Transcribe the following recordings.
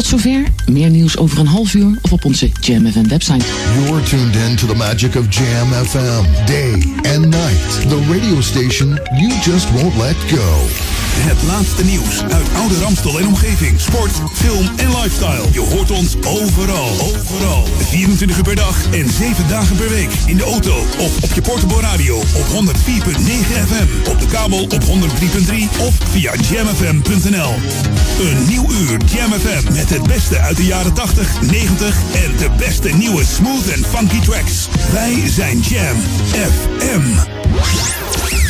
Tot zover. Meer nieuws over een half uur of op onze Jam FM website. You're tuned in to the magic of Jam FM. Day and night. The radio station you just won't let go. Het laatste nieuws uit oude Ramstel en omgeving. Sport, film en lifestyle. Je hoort ons overal. Overal. 24 uur per dag en 7 dagen per week. In de auto of op je portable radio op 104.9 FM. Op de kabel op 103.3 of via jamfm.nl. Een nieuw uur Jam FM met het beste uit de jaren 80, 90 en de beste nieuwe smooth en funky tracks. Wij zijn Jam FM.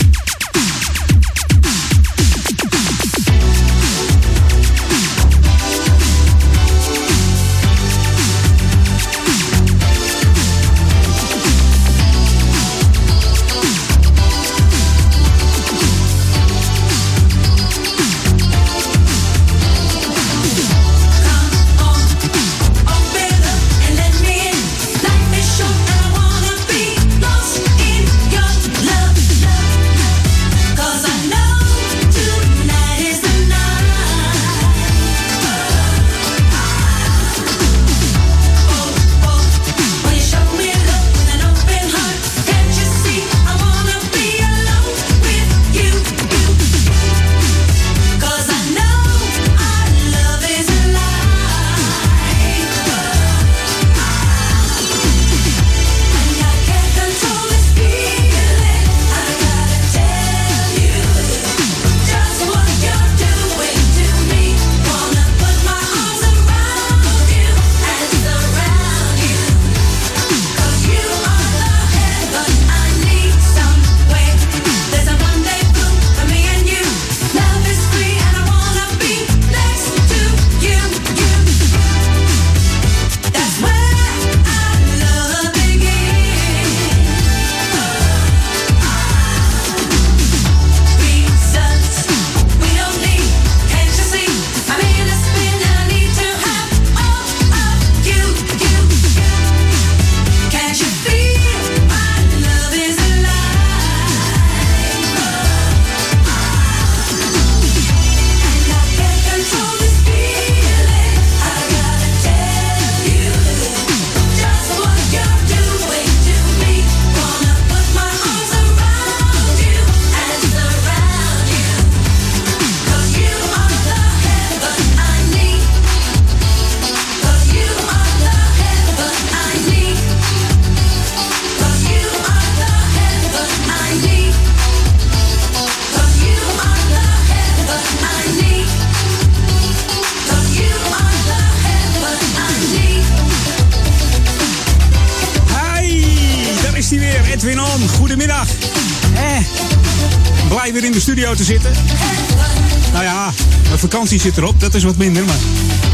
Zit erop. Dat is wat minder. Maar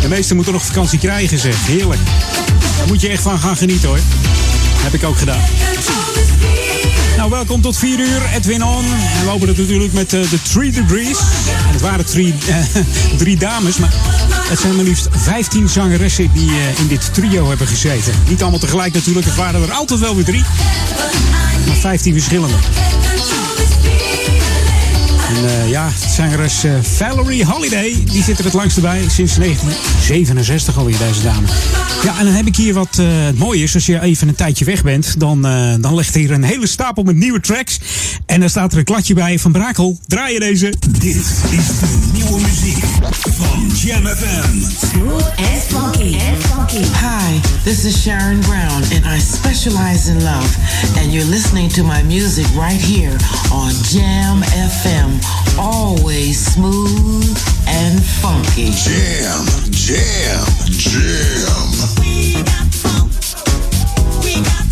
de meesten moeten nog vakantie krijgen, zeg. Heerlijk. Daar moet je echt van gaan genieten, hoor. Heb ik ook gedaan. Nou, welkom tot 4 uur. Edwin On. En we openen het natuurlijk met uh, de 3 Degrees. Het waren drie, uh, drie dames, maar het zijn maar liefst 15 zangeressen die uh, in dit trio hebben gezeten. Niet allemaal tegelijk natuurlijk, het waren er altijd wel weer drie. Maar 15 verschillende. En uh, ja, zangeres uh, Valerie Holiday, die zit er het langste bij. Sinds 1967 alweer, deze dame. Ja, en dan heb ik hier wat uh, het mooie is. Als je even een tijdje weg bent, dan, dan ligt hier een hele stapel met nieuwe tracks. En dan staat er een kladje bij van Brakel. Draai je deze. Dit is de nieuwe muziek van Jam FM. Smooth and funky. And funky. Hi, this is Sharon Brown and I specialize in love. And you're listening to my music right here on Jam FM. Always smooth and funky. Jam, jam, jam. We got funk. We got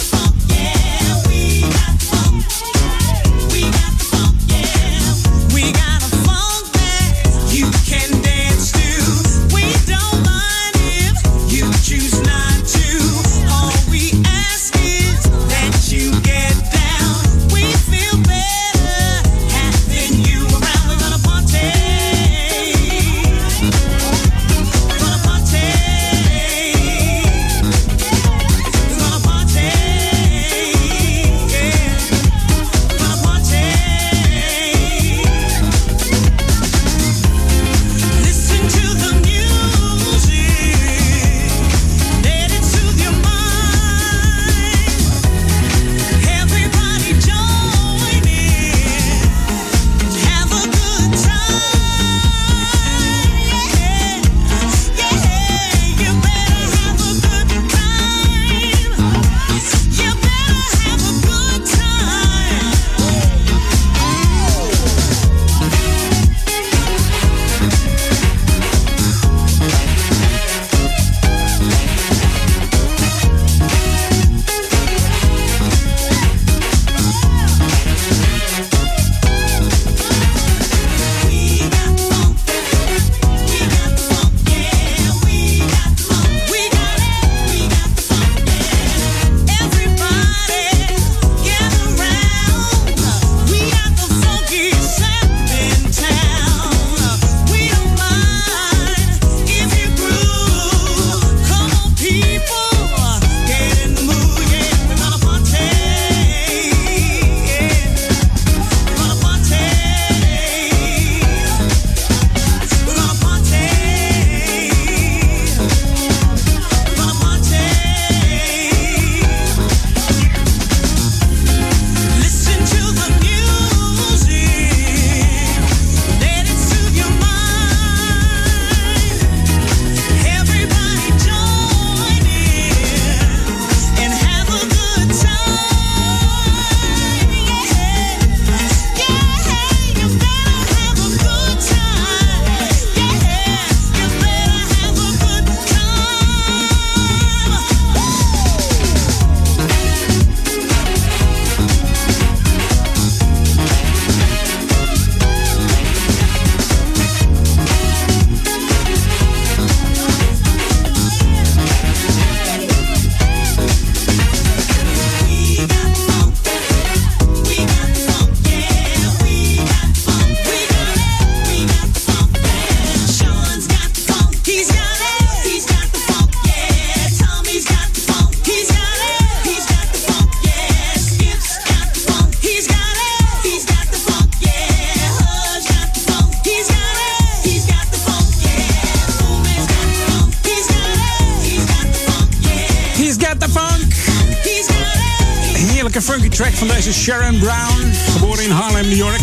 Sharon Brown. Geboren in Harlem, New York.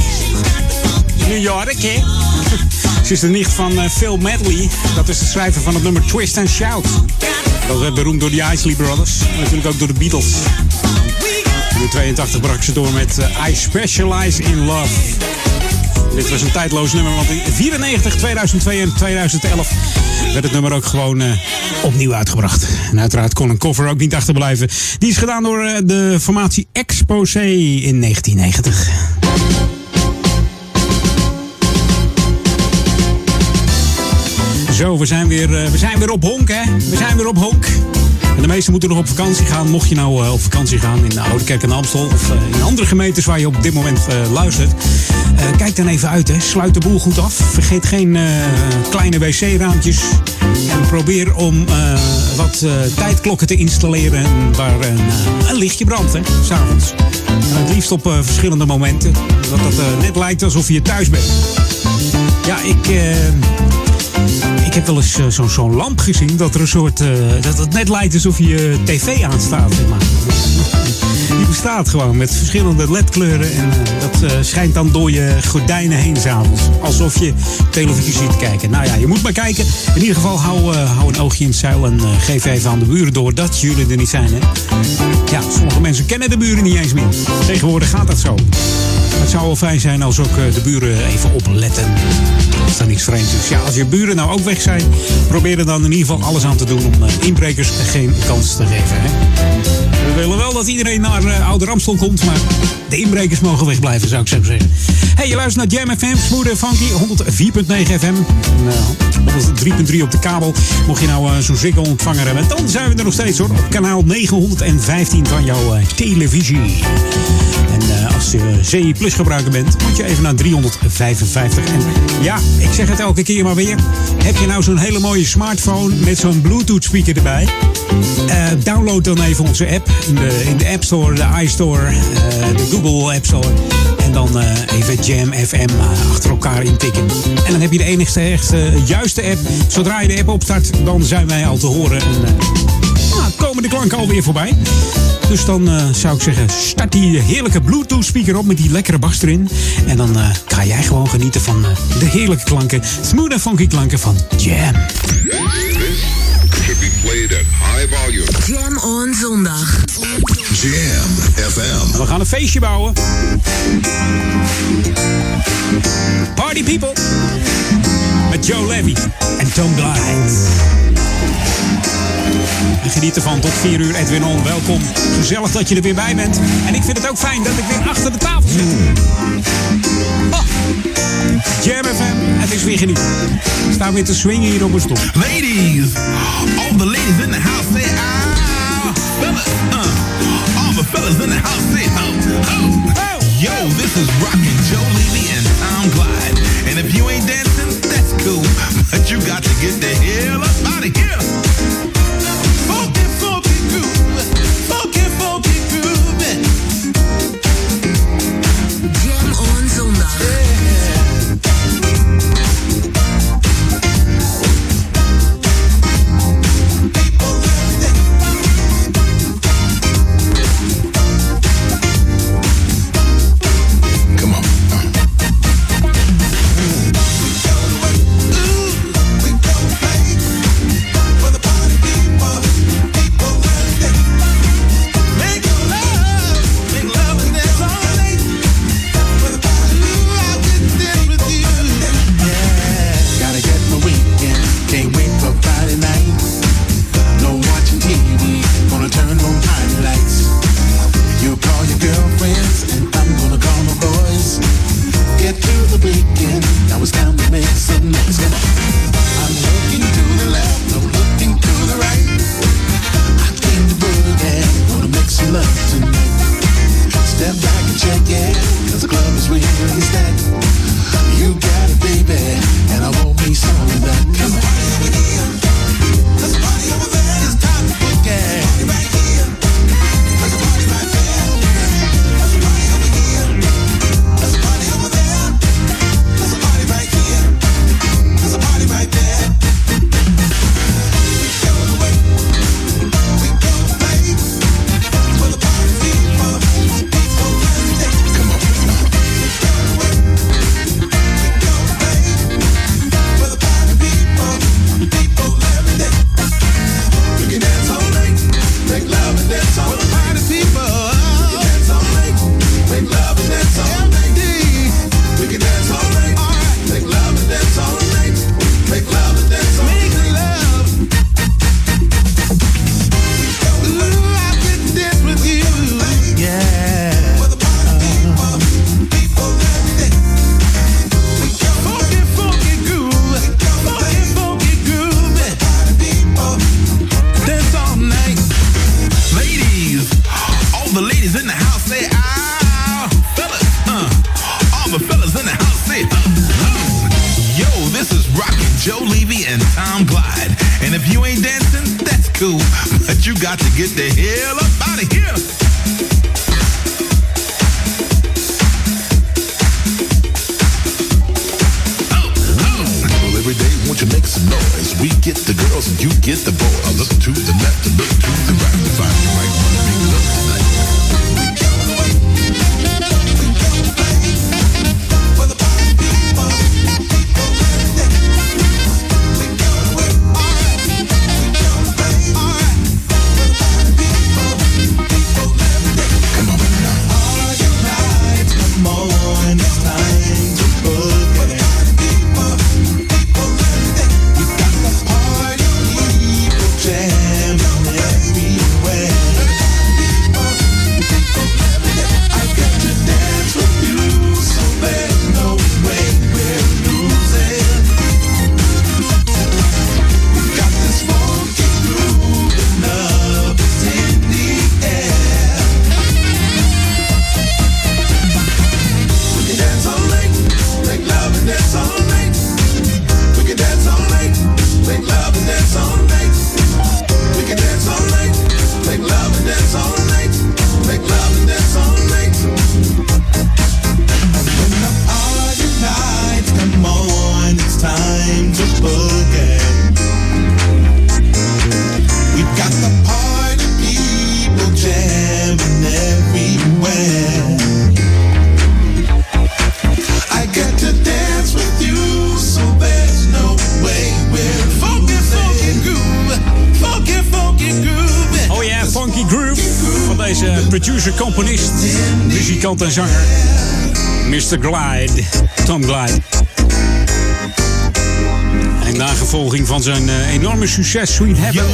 New York, hè? Ze is de nicht van eh, Phil Medley. Dat is de schrijver van het nummer Twist and Shout. Dat werd beroemd door de Isley Brothers. En natuurlijk ook door de Beatles. In de 82 brak ze door met eh, I Specialize in Love. Dit was een tijdloos nummer, want in 94, 2002 en 2011 werd het nummer ook gewoon eh, opnieuw uitgebracht. En uiteraard kon een cover ook niet achterblijven. Die is gedaan door eh, de formatie Exposé in 1990. Zo, we zijn, weer, eh, we zijn weer op honk, hè? We zijn weer op honk. En de meesten moeten nog op vakantie gaan. Mocht je nou op vakantie gaan in de Oude Kerk en Amstel... of in andere gemeentes waar je op dit moment luistert... kijk dan even uit, hè. Sluit de boel goed af. Vergeet geen kleine wc-raampjes. En probeer om eh, wat eh, tijdklokken te installeren... waar een, eh, een lichtje brandt, hè, s'avonds. Het liefst op verschillende momenten. Dat eh, net lijkt alsof je thuis bent. Ja, ik... eh, ik heb wel eens eh, zo'n lamp gezien dat er een soort. eh, dat het net lijkt alsof je tv aanstaat. Zeg maar. Die bestaat gewoon met verschillende ledkleuren. En eh, dat eh, schijnt dan door je gordijnen heen s'avonds. Alsof je televisie ziet kijken. Nou ja, je moet maar kijken. In ieder geval, hou, eh, hou een oogje in het zeil. En eh, geef even aan de buren door dat jullie er niet zijn. Hè? Ja, sommige mensen kennen de buren niet eens meer. Tegenwoordig gaat dat zo. Het zou wel fijn zijn als ook eh, de buren even opletten. Als er niks vreemds is. Ja, als je buren nou ook weg zijn, probeer er dan in ieder geval alles aan te doen om eh, inbrekers geen kans te geven. Hè? We willen wel dat iedereen naar uh, Oude Ramstel komt, maar de inbrekers mogen wegblijven, zou ik zo zeggen. Hey, je luistert naar Jam FM, Funky, 104.9 FM, en, uh, 103.3 op de kabel. Mocht je nou uh, zo'n Ziggo ontvanger hebben, dan zijn we er nog steeds hoor, op kanaal 915 van jouw uh, televisie. En als je CI Plus gebruiker bent, moet je even naar 355. En ja, ik zeg het elke keer maar weer. Heb je nou zo'n hele mooie smartphone met zo'n Bluetooth speaker erbij? Download dan even onze app in de, in de App Store, de iStore, de Google App Store. En dan uh, even Jam FM achter elkaar intikken. En dan heb je de enigste echte juiste app. Zodra je de app opstart, dan zijn wij al te horen. En, nou, komen de klanken alweer voorbij. Dus dan zou ik zeggen, start die heerlijke Bluetooth speaker op met die lekkere bas erin. En dan uh, ga jij gewoon genieten van de heerlijke klanken, smooth en funky klanken van Jam. Played at high volume. Jam on zondag. Jam FM. We gaan een feestje bouwen. Party people. Met Joe Levy en Tom Glide. En geniet ervan tot 4 uur. Edwin On, welkom. Gezellig dat je er weer bij bent. En ik vind het ook fijn dat ik weer achter de tafel zit. Jam FM, het is weer genieten. We staan weer te swingen hier op een stoel. Ladies, all the ladies in the house say ah. Fellas, uh, all the fellas in the house say oh. oh. Yo, this is Rockin' Joe Levy and Tom Glide. And if you ain't dancing, that's cool. But you got to get the hell up out of here. Producer, componist, muzikant en zanger. Mr. Glide, Tom Glide. En na gevolging van zijn eh, enorme succes Sweet Heaven...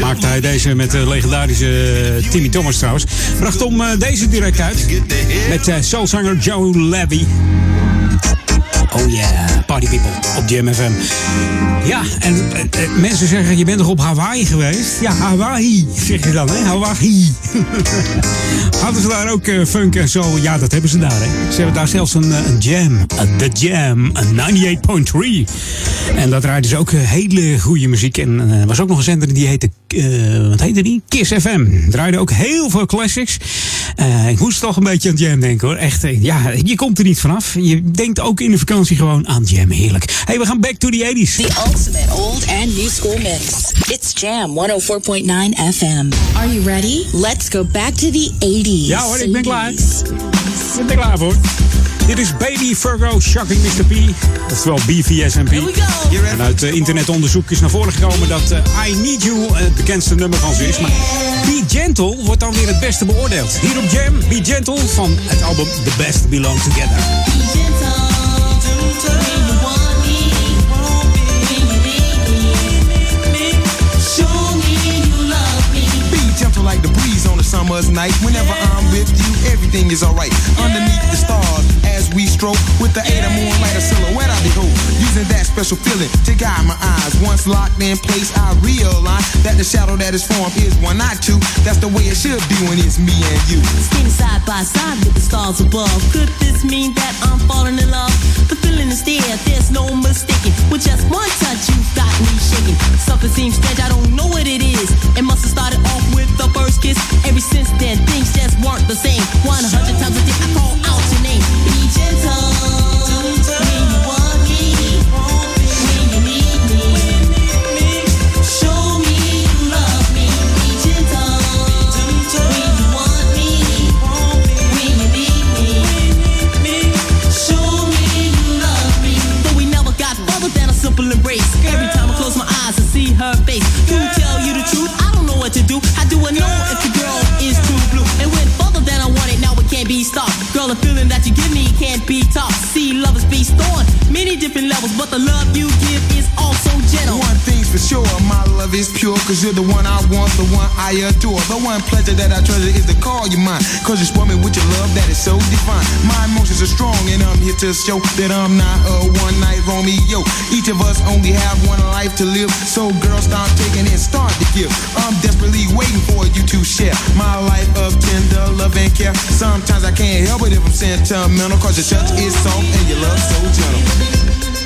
maakte hij deze met de legendarische eh, Timmy Thomas trouwens. Bracht om eh, deze direct uit met eh, soulzanger Joe Levy. Oh yeah, people op Jam FM. Ja, en mensen zeggen, je bent toch op Hawaii geweest? Ja, Hawaii, zeg je dan, hè? Hawaii. Hadden ze daar ook eh, funk en zo? Ja, dat hebben ze daar, hè? Ze hebben daar zelfs een, eh, een jam, eh, The Jam, een 98.3. En dat draaide ze ook hele goede muziek. En er was ook nog een zender die heette, wat heette die? Kiss FM. Draaide ook heel veel classics. Ik moest toch een beetje aan jam denken, hoor. Echt, ja, je komt er niet vanaf. Je denkt ook in de vakantie gewoon aan jam. Heerlijk. hey, we gaan back to the 80s. The ultimate old and new school mix. It's Jam 104.9 FM. Are you ready? Let's go back to the 80s. Ja hoor, ik ben klaar. Ik ben er klaar voor. Dit is Baby Virgo Shocking Mr. P. Oftewel BVSMP. En uit internetonderzoek is naar voren gekomen dat eh, I Need You eh, het bekendste nummer van ze is. Maar Be Gentle wordt dan weer het beste beoordeeld. Hier op Jam, Be Gentle van het album The Best Belong Together. Night. Whenever I'm with you, everything is alright. Underneath the stars, stroke with the aid of moonlight, a silhouette I behold. Using that special feeling to guide my eyes. Once locked in place, I realize that the shadow that is formed is one, not two. That's the way it should be when it's me and you. Standing side by side with the stars above. Could this mean that I'm falling in love? The feeling is there, there's no mistaking. With just one touch, you've got me shaking. Something seems strange, I don't know what it is. It must have started off with the first kiss. Ever since then, things just weren't the same. 100 times a day, I call out your name. Be gentle. Can't be topped. See, many different levels, but the love you give is also gentle. One thing's for sure, my love is pure. Cause you're the one I want, the one I adore. The one pleasure that I treasure is to call you mine. Cause you spoil me with your love that is so divine. My emotions are strong and I'm here to show that I'm not a one night Romeo. Each of us only have one life to live. So girl, start taking it, start to give. I'm desperately waiting for you to share my life of tender love and care. Sometimes I can't help it if I'm sentimental. Cause your touch is soft and your love so gentle. Thank you.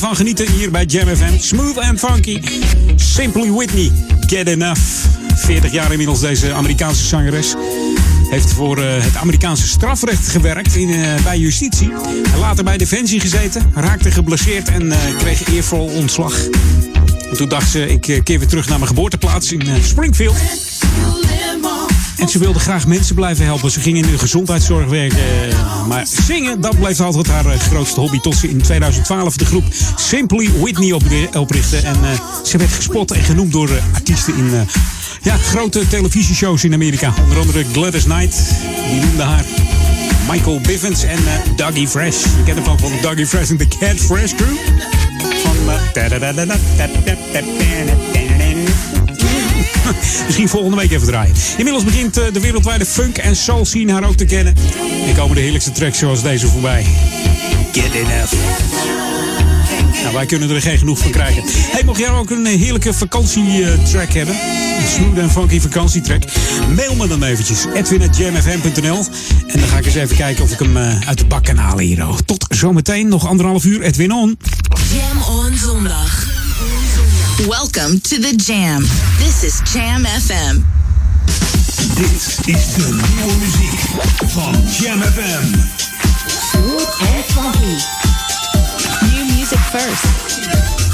van genieten hier bij Jam FM. Smooth and funky. Simply Whitney. Get enough. 40 jaar inmiddels deze Amerikaanse zangeres. Heeft voor eh, het Amerikaanse strafrecht gewerkt in, eh, bij justitie. Later bij Defensie gezeten. Raakte geblesseerd en eh, kreeg eervol ontslag. Toen dacht ze, ik keer weer terug naar mijn geboorteplaats in Springfield. En ze wilde graag mensen blijven helpen. Ze ging in de gezondheidszorg werken. Maar zingen, dat blijft altijd haar eh, grootste hobby. Tot ze in 2012 de groep Simply Whitney oprichtte. En eh, ze werd gespot en genoemd door eh, artiesten in ja, grote televisieshows in Amerika. Onder andere Gladys Knight, die noemde haar Michael Bivens en uh, Dougie Fresh. Je kent hem van, van Dougie Fresh en de Cat Fresh Crew. Van eh, Misschien volgende week even draaien. Inmiddels begint eh, de wereldwijde funk en soul scene haar ook te kennen. En komen de heerlijkste tracks zoals deze voorbij. Get enough. Nou, wij kunnen er geen genoeg van krijgen. Hey, mocht jij ook een heerlijke vakantietrack hebben? Een smooth en funky vakantietrack? Mail me dan eventjes. Edwin.jamfm.nl En dan ga ik eens even kijken of ik hem eh, uit de bak kan halen hier. Tot zometeen, nog anderhalf uur. Edwin on. Jam on zondag. Welcome to the Jam. This is Jam FM. Dit is de nieuwe muziek van Jam FM. Smooth and funky. New music first.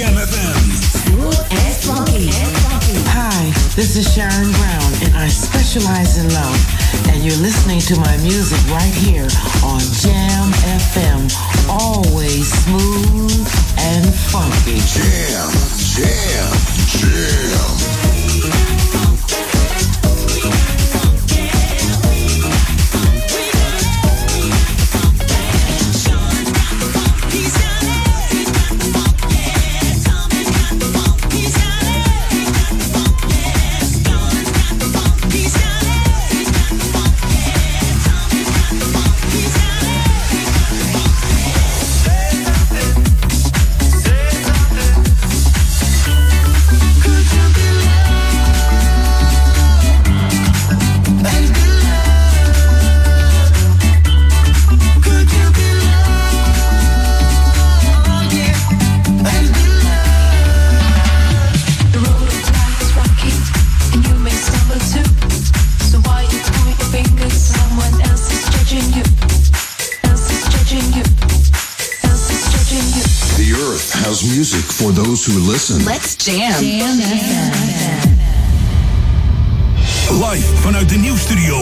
Jam FM. Hi, this is Sharon Brown, and I specialize in love. And you're listening to my music right here on Jam FM. Always smooth and funky. Jam, jam, jam.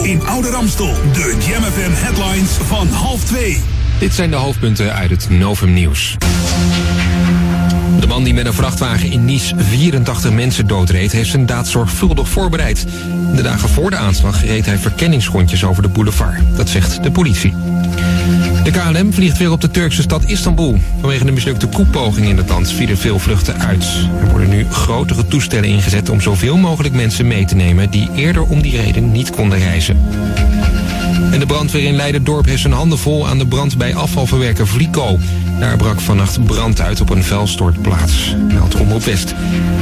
In Oude Ramstel. De Jam headlines van half twee. Dit zijn de hoofdpunten uit het Novum Nieuws. De man die met een vrachtwagen in Nice 84 mensen doodreed... heeft zijn daad zorgvuldig voorbereid. De dagen voor de aanslag reed hij verkenningsrondjes over de boulevard. Dat zegt de politie. De KLM vliegt weer op de Turkse stad Istanbul. Vanwege de mislukte koepoging in het land vielen veel vluchten uit. Er worden nu grotere toestellen ingezet om zoveel mogelijk mensen mee te nemen... die eerder om die reden niet konden reizen. En de brandweer in Leiderdorp heeft zijn handen vol aan de brand bij afvalverwerker Vlico. Daar brak vannacht brand uit op een vuilstortplaats. Meldt Omroep West.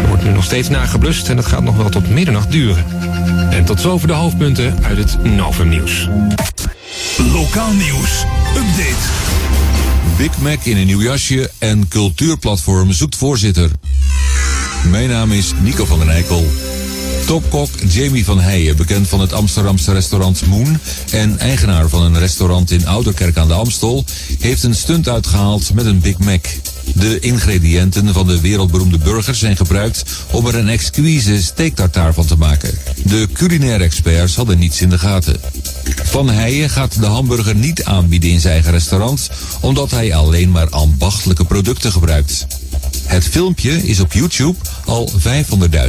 Er wordt nu nog steeds nageblust en het gaat nog wel tot middernacht duren. En tot zover de hoofdpunten uit het Novum Nieuws. Lokaal nieuws. Update. Big Mac in een nieuw jasje en cultuurplatform zoekt voorzitter. Mijn naam is Nico van den Eikel. Topkok Jamie van Heijen, bekend van het Amsterdamse restaurant Moon en eigenaar van een restaurant in Ouderkerk aan de Amstel, heeft een stunt uitgehaald met een Big Mac. De ingrediënten van de wereldberoemde burger zijn gebruikt om er een exquise steektartaar van te maken. De culinaire experts hadden niets in de gaten. Van Heijen gaat de hamburger niet aanbieden in zijn eigen restaurant, omdat hij alleen maar ambachtelijke producten gebruikt. Het filmpje is op YouTube al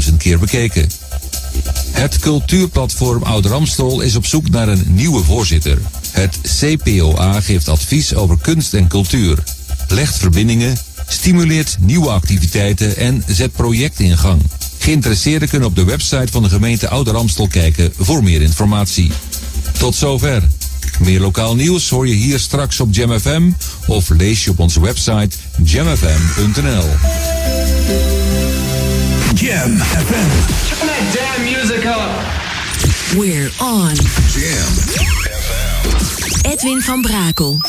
500.000 keer bekeken. Het cultuurplatform Oud-Ramstol is op zoek naar een nieuwe voorzitter. Het CPOA geeft advies over kunst en cultuur, legt verbindingen, stimuleert nieuwe activiteiten en zet projecten in gang. Geïnteresseerden kunnen op de website van de gemeente Ouder-Amstel kijken voor meer informatie. Tot zover. Meer lokaal nieuws hoor je hier straks op Jam FM of lees je op onze website jamfm.nl. Jam FM. Turn that damn music up. We're on. Jam. Edwin van Brakel.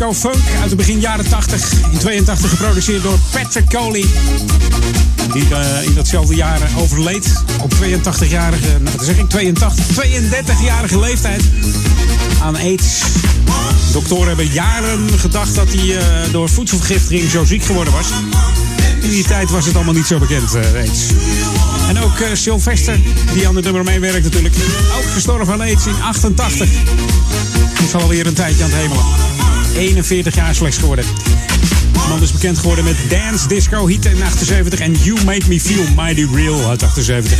Disco funk uit het begin jaren 80. In 82 geproduceerd door Patrick Coley. Die eh, in datzelfde jaar overleed. Op 82-jarige, nou wat zeg ik, 82, 32-jarige leeftijd. Aan AIDS. Doktoren hebben jaren gedacht dat hij eh, door voedselvergiftiging zo ziek geworden was. In die tijd was het allemaal niet zo bekend, eh, AIDS. En ook Sylvester, die aan het nummer meewerkt natuurlijk. Ook gestorven aan AIDS in 88. Die is alweer een tijdje aan het hemelen. 41 jaar slechts geworden. De man is bekend geworden met Dance Disco Heat in 78 en You Made Me Feel Mighty Real uit 78.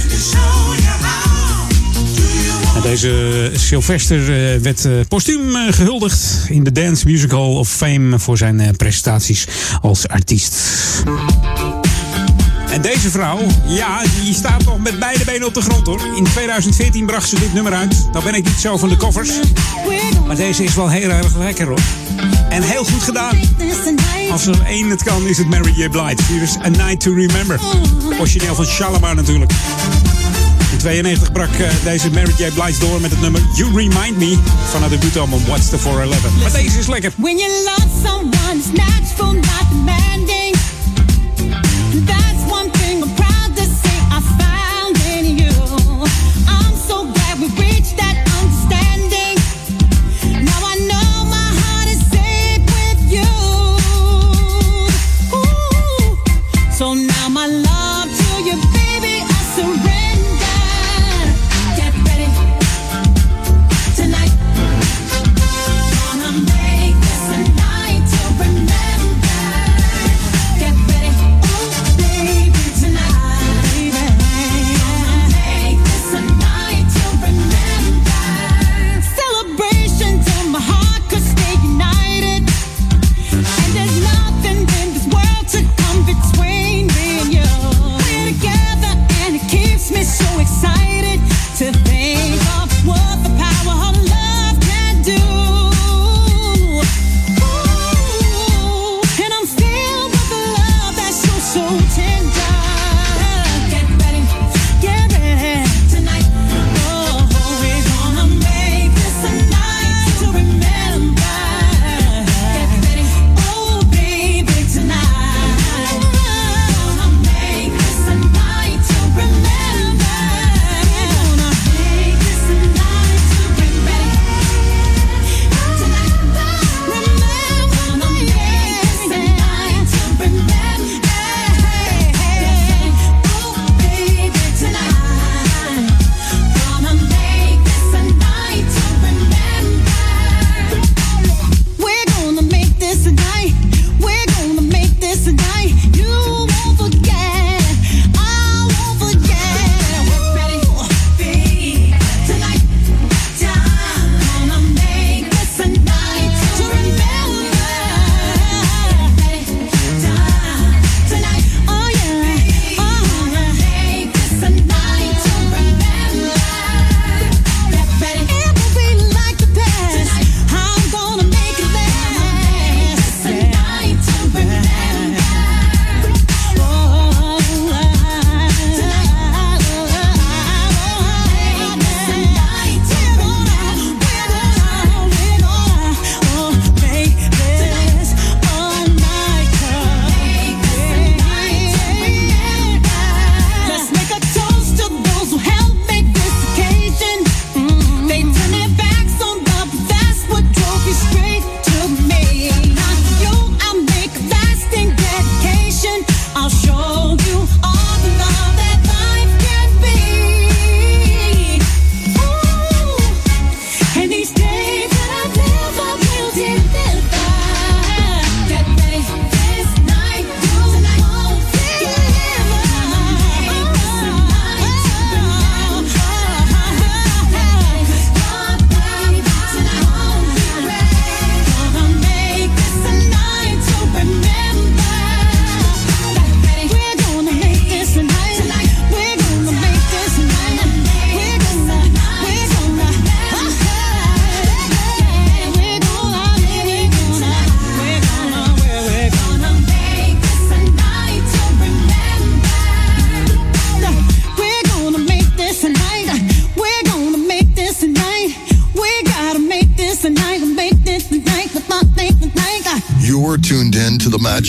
En deze Sylvester eh, werd eh, postuum eh, gehuldigd in de Dance Music Hall of Fame voor zijn prestaties als artiest. Deze vrouw, ja, die staat nog met beide benen op de grond hoor. In 2014 bracht ze dit nummer uit. Nou ben ik niet zo van de covers. Maar deze is wel heel erg lekker hoor. En heel goed gedaan. Als er één het kan, is het Mary J. Blige. Hier is A Night to Remember. Origineel van Shalimar natuurlijk. In 92 brak eh, deze Mary J. Blige door met het nummer You Remind Me van haar debuutalbum What's the 411. Maar deze is lekker. When you love someone, it's natural, not demanding.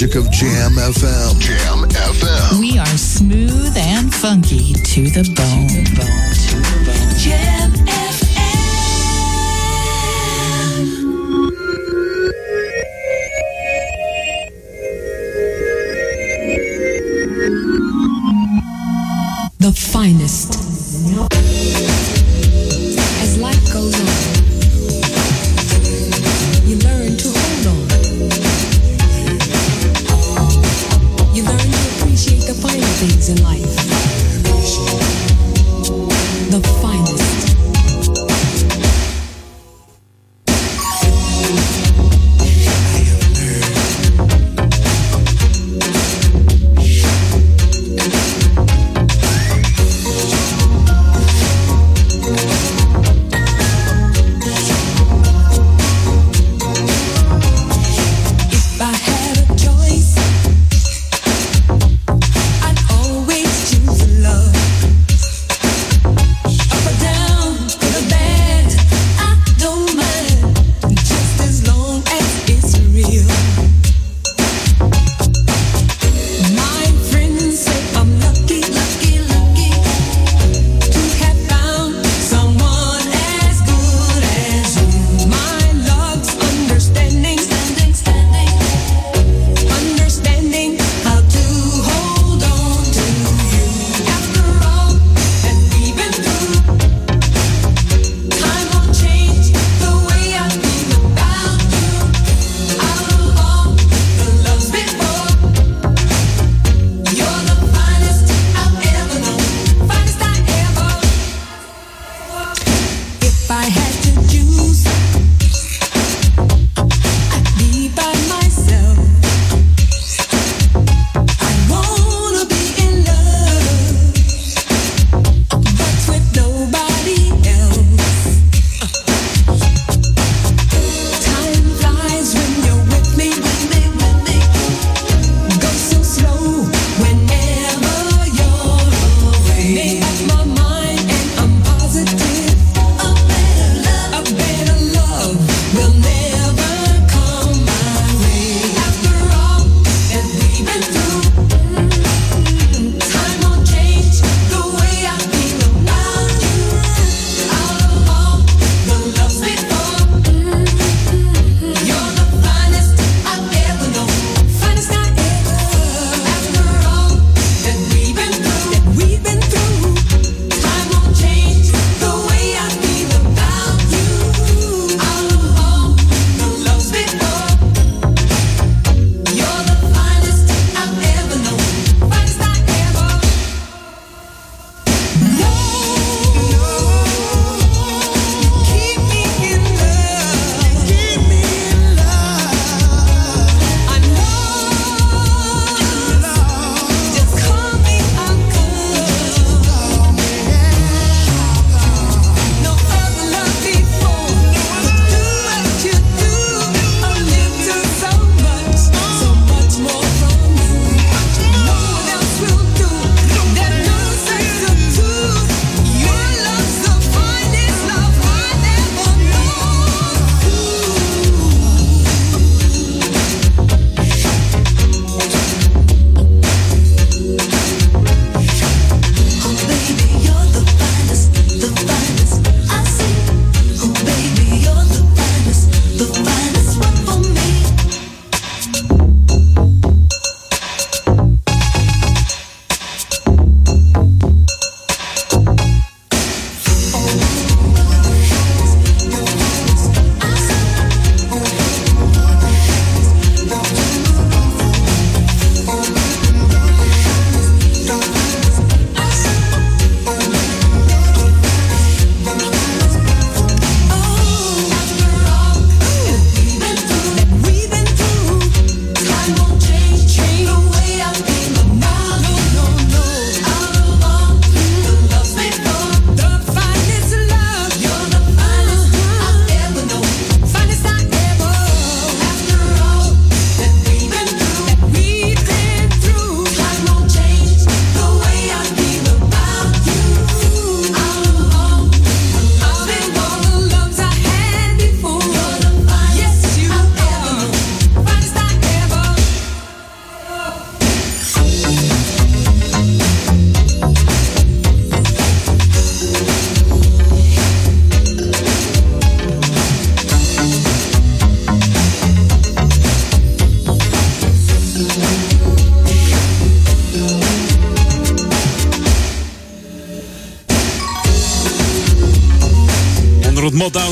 Magic of Jam FM. Jam FM. We are smooth and funky to the bone.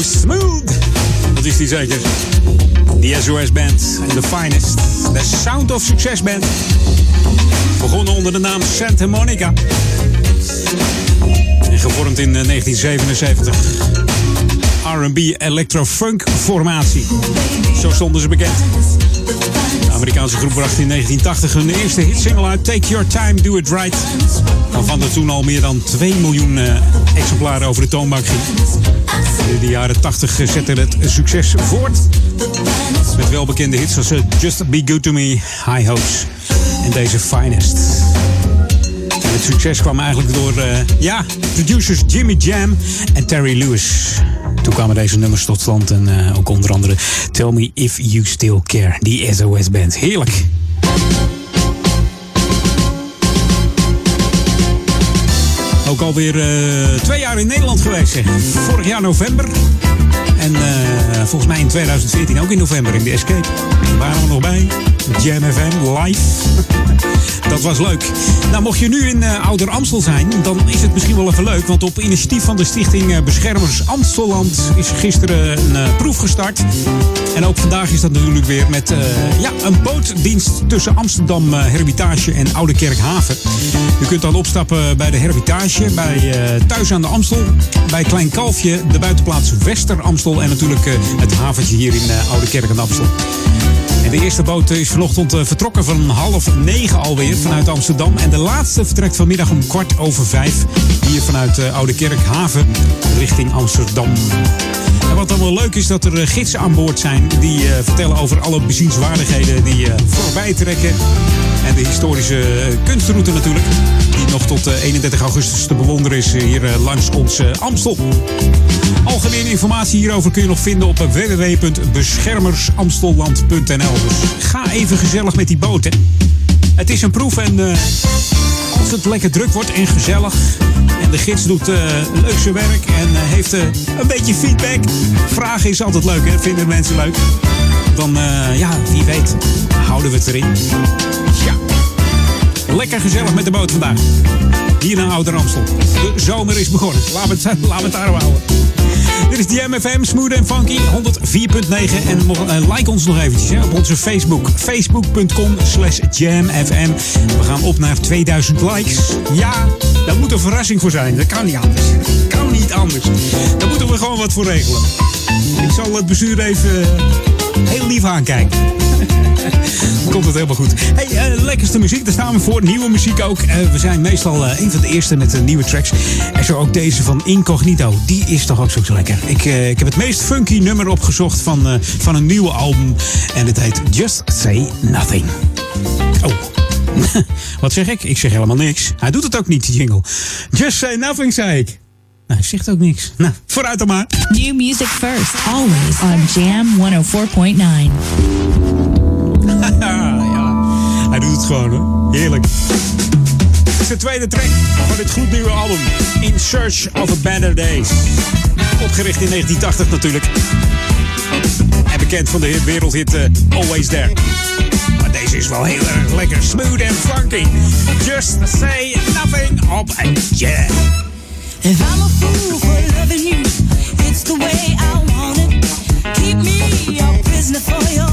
Smooth. Dat is die zeker. De SOS Band The Finest. De Sound of Success Band. Begonnen onder de naam Santa Monica. En gevormd in eh, 1977. R&B electro-funk formatie. Zo stonden ze bekend. De Amerikaanse groep bracht in 1980 hun eerste hitsingle uit Take Your Time, Do It Right. Waarvan er toen al meer dan 2 miljoen eh, exemplaren over de toonbank ging. In de jaren 80 zette het succes voort. Met welbekende hits zoals eh, Just Be Good To Me, High Hopes en deze Finest. Het succes kwam eigenlijk door, eh, ja, producers Jimmy Jam en Terry Lewis. Toen kwamen deze nummers tot stand en eh, ook onder andere Tell Me If You Still Care, die SOS Band. Heerlijk. Ook alweer eh twee jaar in Nederland geweest, zeg. Vorig jaar november. En eh, volgens mij in 2014 ook in november in de Escape. Daar waren we nog bij. Jam FM live. Dat was leuk. Nou, mocht je nu in eh, Ouder Amstel zijn, dan is het misschien wel even leuk. Want op initiatief van de Stichting eh, Beschermers Amstelland is gisteren een eh, proef gestart. En ook vandaag is dat natuurlijk weer met ja, een bootdienst tussen Amsterdam Hermitage en Oude Kerkhaven. U kunt dan opstappen bij de Hermitage, bij Thuis aan de Amstel, bij Klein Kalfje, de buitenplaats Wester Amstel en natuurlijk het haventje hier in Oude Kerk aan Amstel. De eerste boot is vanochtend eh, vertrokken van half negen alweer vanuit Amsterdam. En de laatste vertrekt vanmiddag om kwart over vijf hier vanuit eh, Oude Kerkhaven richting Amsterdam. En wat dan wel leuk is dat er eh, gidsen aan boord zijn die vertellen over alle bezienswaardigheden die voorbij trekken. En de historische eh, kunstroute natuurlijk, die nog tot eh, 31 augustus te bewonderen is eh, hier eh, langs ons eh, Amstel. Algemene informatie hierover kun je nog vinden op www.beschermersamstelland.nl. Dus ga even gezellig met die boot. Hè. Het is een proef en eh, als het lekker druk wordt en gezellig. En de gids doet eh, leuk zijn werk en eh, heeft eh, een beetje feedback. Vragen is altijd leuk, hè? vinden mensen leuk. Dan, eh, ja, wie weet, houden we het erin. Ja. Lekker gezellig met de boot vandaag. Hier naar Ouder Amstel. De zomer is begonnen. We het, we het daar houden. Dit is de MFM, Smooth en Funky, 104.9. En eh, like ons nog eventjes hè, op onze Facebook. Facebook.com slash jamfm. We gaan op naar 2000 likes. Ja, daar moet een verrassing voor zijn. Dat kan niet anders. Kan niet anders. Daar moeten we gewoon wat voor regelen. Ik zal het bestuur even eh, heel lief aankijken. Dan komt het helemaal goed. Hey, eh, lekkerste muziek, daar staan we voor. Nieuwe muziek ook. Eh, we zijn meestal eh, een van de eerste met nieuwe tracks. En zo ook deze van Incognito. Die is toch ook zo lekker. Ik, ik heb het meest funky nummer opgezocht van, van een nieuwe album. En het heet Just Say Nothing. Oh. Wat zeg ik? Ik zeg helemaal niks. Hij doet het ook niet, die jingle. Just Say Nothing, zei ik. Nou, hij zegt ook niks. Nou, vooruit dan maar. New music first, always on Jam 104.9. ja, hij doet het gewoon hoor. Heerlijk. Dit is de tweede track van dit gloednieuwe album. In Search of a Better Days. Opgericht in 1980 natuurlijk. En bekend van de hit, wereldhit eh, Always There. Maar deze is wel heel erg lekker. Smooth en funky. Just say nothing op een jam. For loving you, it's the way I want it. Keep me a prisoner for your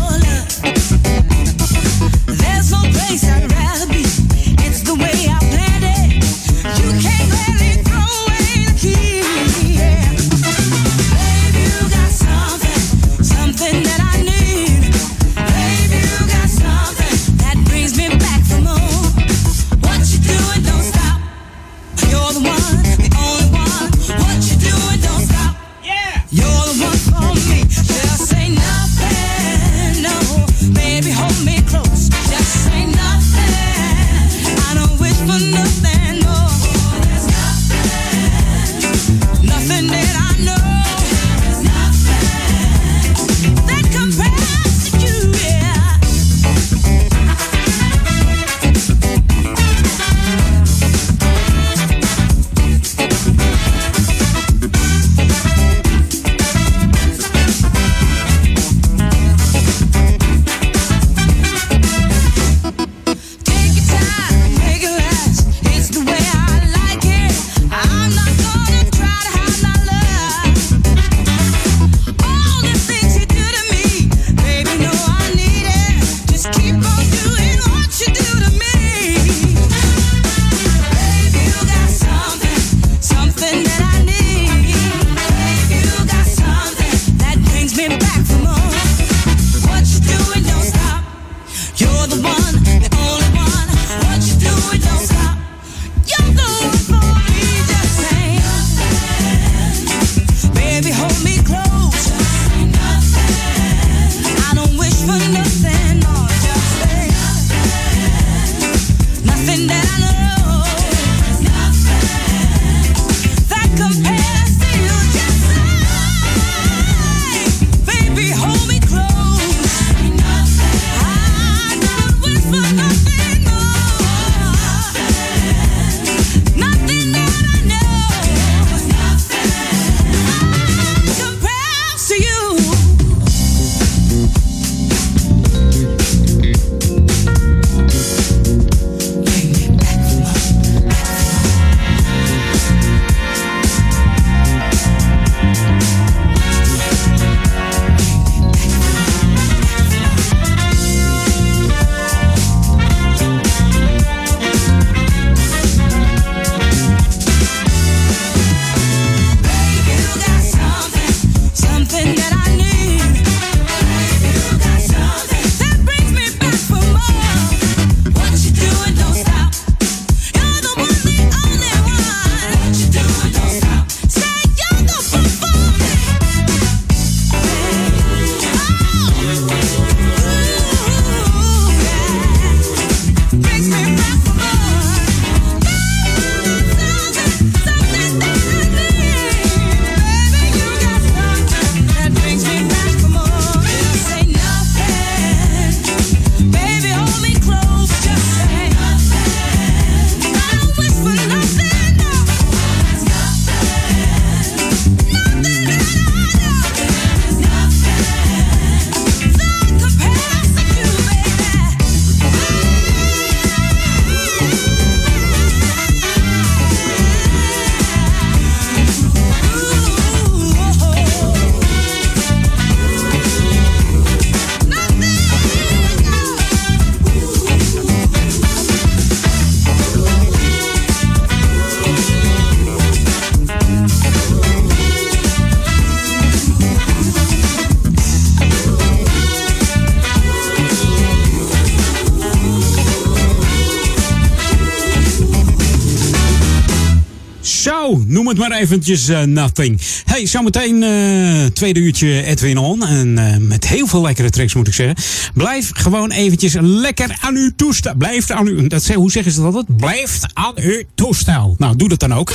maar eventjes eh, nothing. Hey, zometeen eh tweede uurtje Edwin On. En eh, met heel veel lekkere tracks moet ik zeggen. Blijf gewoon eventjes lekker aan uw toestel. Blijf aan uw... Dat, zeg- hoe zeggen ze dat altijd? Blijf aan uw toestel. Nou, doe dat dan ook.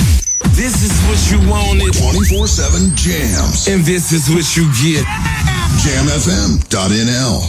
This is what you wanted. 24-7 jams. And this is what you get. Jamfm.nl.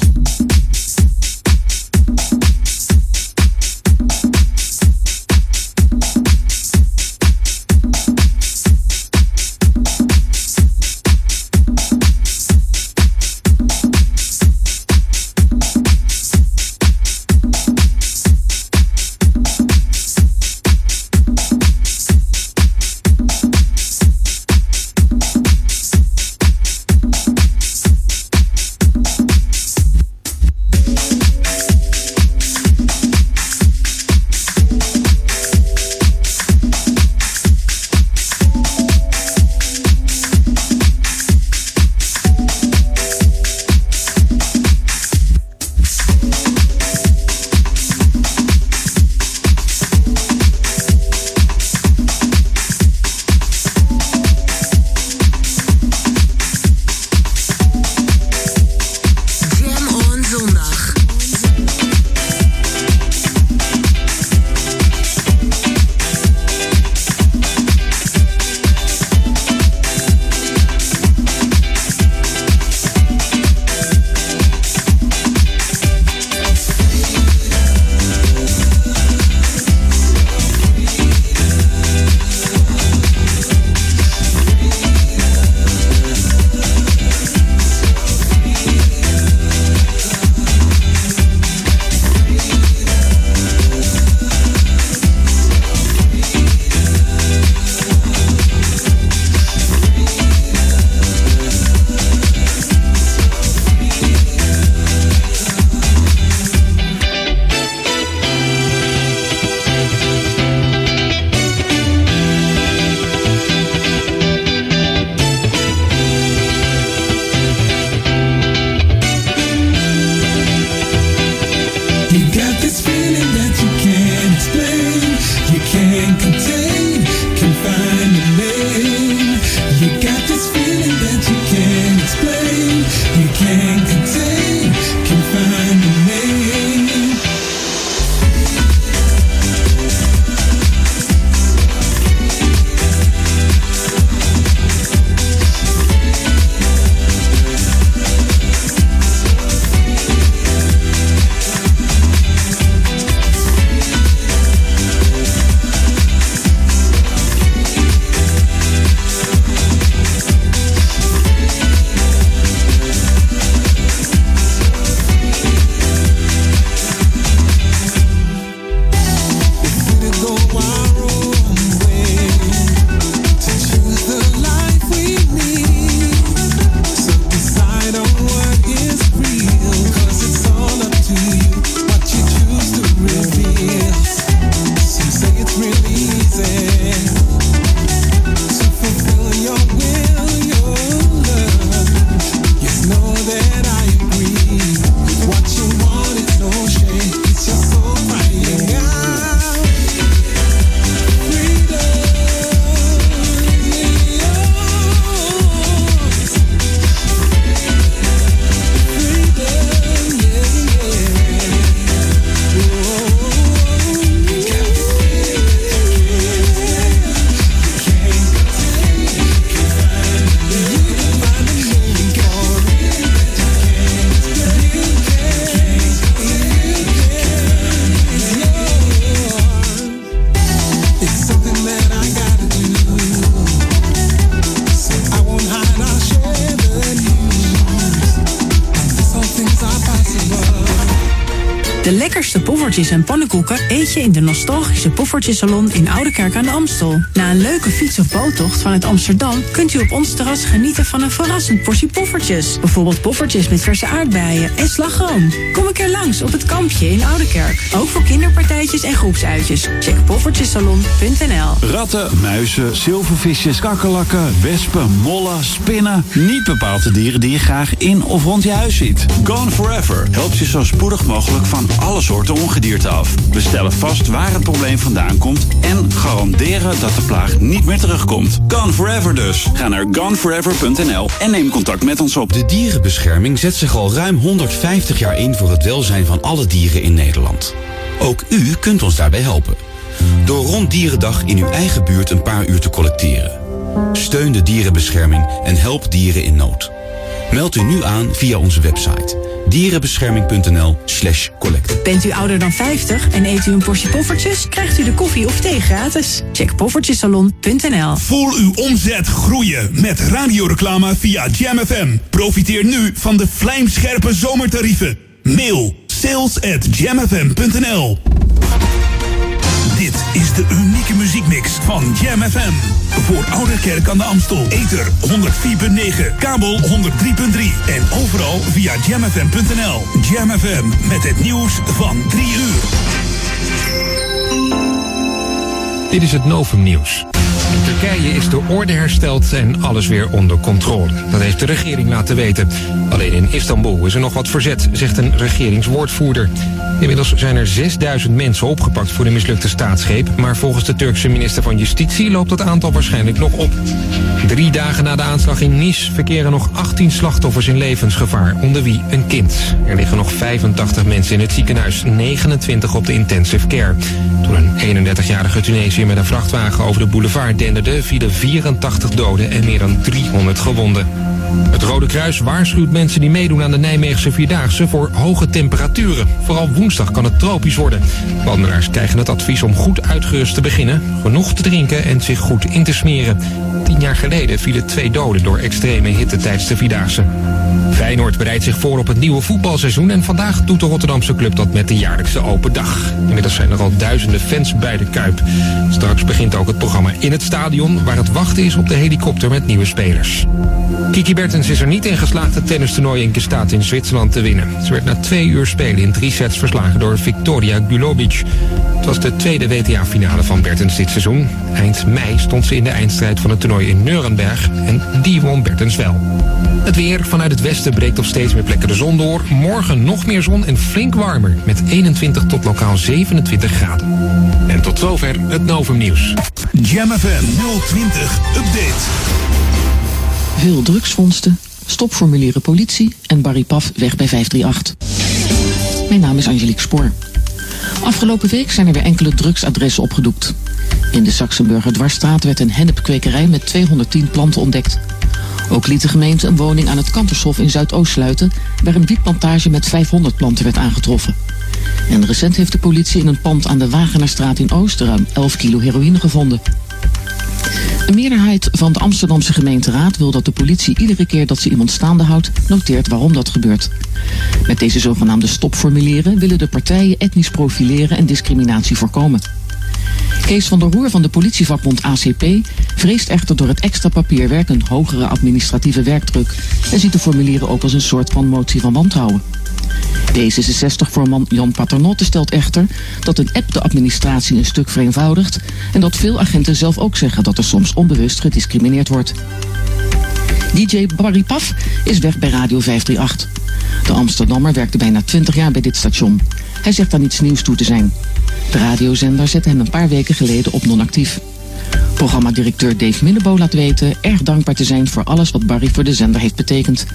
en pannenkoeken eet je in de nostalgische Poffertjesalon in Oudekerk aan de Amstel. Na een leuke fiets- of boottocht vanuit Amsterdam kunt u op ons terras genieten van een verrassend portie poffertjes. Bijvoorbeeld poffertjes met verse aardbeien en slagroom. Kom een keer langs op het kampje in Oudekerk. Ook voor kinderpartijtjes en groepsuitjes. Check poffertjesalon.nl Ratten, muizen, zilvervisjes, kakkerlakken, wespen, mollen, spinnen. Niet bepaald de dieren die je graag in of rond je huis ziet. Gone Forever helpt je zo spoedig mogelijk van alle soorten ongedierte af. We stellen vast waar het probleem vandaan komt en garanderen dat de plaag niet meer terugkomt. Gone Forever dus. Ga naar goneforever.nl en neem contact met ons op. De dierenbescherming zet zich al ruim 150 jaar in voor het welzijn van alle dieren in Nederland. Ook u kunt ons daarbij helpen. Door rond Dierendag in uw eigen buurt een paar uur te collecteren. Steun de dierenbescherming en help dieren in nood. Meld u nu aan via onze website dierenbescherming.nl slash collect. Bent u ouder dan 50 en eet u een portie poffertjes? Krijgt u de koffie of thee gratis? Check poffertjesalon.nl Voel uw omzet groeien met radioreclame via Jam FM. Profiteer nu van de vlijmscherpe zomertarieven. Mail sales at jamfm.nl is de unieke muziekmix van Jam FM. Voor Ouderkerk aan de Amstel. Ether 104.9, kabel 103.3 en overal via jamfm.nl. Jam FM met het nieuws van 3 uur. Dit is het Novum Nieuws. In Turkije is de orde hersteld en alles weer onder controle. Dat heeft de regering laten weten. Alleen in Istanbul is er nog wat verzet, zegt een regeringswoordvoerder. Inmiddels zijn er 6000 mensen opgepakt voor de mislukte staatsgreep. Maar volgens de Turkse minister van Justitie loopt dat aantal waarschijnlijk nog op. Drie dagen na de aanslag in Nice verkeren nog 18 slachtoffers in levensgevaar, onder wie een kind. Er liggen nog 85 mensen in het ziekenhuis, 29 op de intensive care. Toen een 31-jarige Tunesiër met een vrachtwagen over de boulevard denderde, vielen 84 doden en meer dan 300 gewonden. Het Rode Kruis waarschuwt mensen die meedoen aan de Nijmeegse Vierdaagse voor hoge temperaturen. Vooral woensdag kan het tropisch worden. Wandelaars krijgen het advies om goed uitgerust te beginnen, genoeg te drinken en zich goed in te smeren. Tien jaar geleden vielen twee doden door extreme hitte tijdens de Vierdaagse. Feyenoord bereidt zich voor op het nieuwe voetbalseizoen en vandaag doet de Rotterdamse club dat met de jaarlijkse open dag. Inmiddels zijn er al duizenden fans bij de Kuip. Straks begint ook het programma in het stadion waar het wachten is op de helikopter met nieuwe spelers. Kiki Bertens is er niet in geslaagd het tennistoernooi in Gstaad in Zwitserland te winnen. Ze werd na twee uur spelen in drie sets verslagen door Victoria Gulobic. Het was de tweede WTA-finale van Bertens dit seizoen. Eind mei stond ze in de eindstrijd van het toernooi in Nuremberg en die won Bertens wel. Het weer vanuit het westen breekt op steeds meer plekken de zon door. Morgen nog meer zon en flink warmer met 21 tot lokaal 27 graden. En tot zover het Novum Nieuws. Jam FM 020 Update. Veel drugsvondsten, stopformulieren politie en Barry Paf weg bij 538. Mijn naam is Angelique Spoor. Afgelopen week zijn er weer enkele drugsadressen opgedoekt. In de Saxenburger Dwarsstraat werd een hennepkwekerij met 210 planten ontdekt. Ook liet de gemeente een woning aan het Kantershof in Zuidoost sluiten... waar een wietplantage met 500 planten werd aangetroffen. En recent heeft de politie in een pand aan de Wagenerstraat in Oost... ruim 11 kilo heroïne gevonden. Een meerderheid van de Amsterdamse gemeenteraad wil dat de politie iedere keer dat ze iemand staande houdt, noteert waarom dat gebeurt. Met deze zogenaamde stopformulieren willen de partijen etnisch profileren en discriminatie voorkomen. Kees van der Roer van de politievakbond ACP vreest echter door het extra papierwerk een hogere administratieve werkdruk en ziet de formulieren ook als een soort van motie van wantrouwen. D66-voorman Jan Paternotte stelt echter dat een app de administratie een stuk vereenvoudigt en dat veel agenten zelf ook zeggen dat er soms onbewust gediscrimineerd wordt. DJ Barry Paf is weg bij Radio 538. De Amsterdammer werkte bijna 20 jaar bij dit station. Hij zegt aan iets nieuws toe te zijn. De radiozender zette hem een paar weken geleden op non-actief. Programmadirecteur Dave Millebo laat weten erg dankbaar te zijn voor alles wat Barry voor de zender heeft betekend.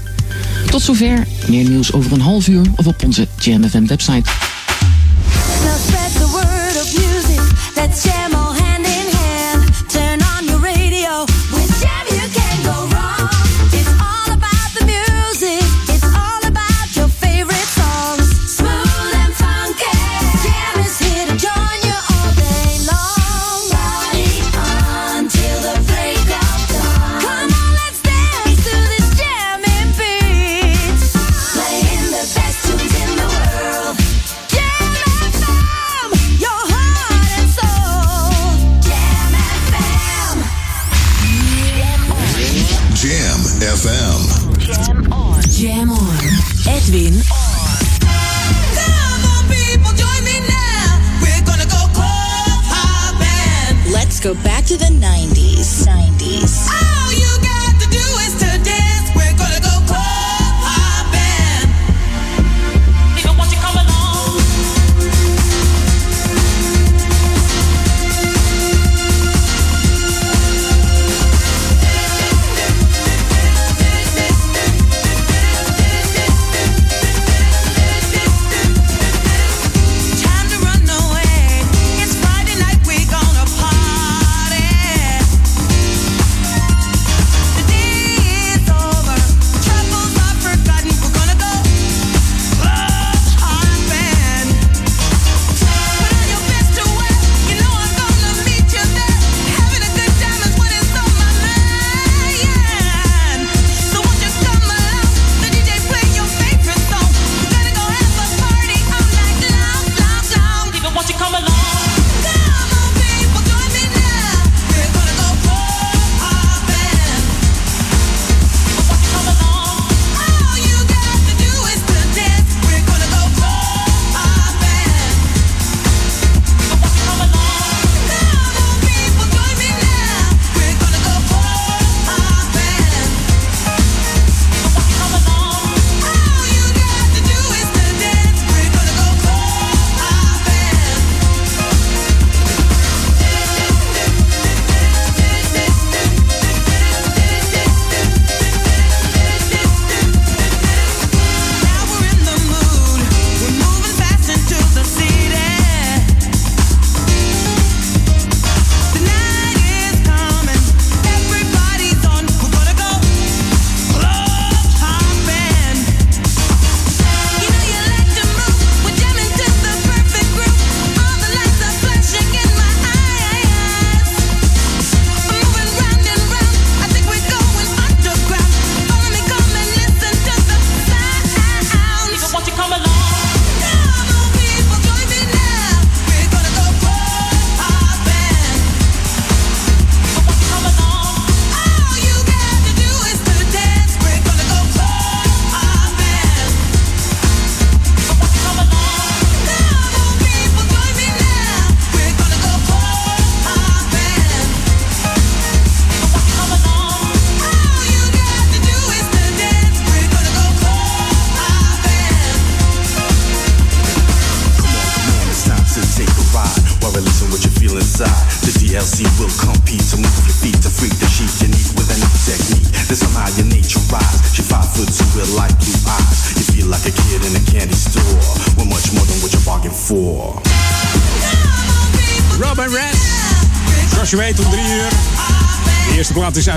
Tot zover, meer nieuws over een half uur of op onze JamFM website.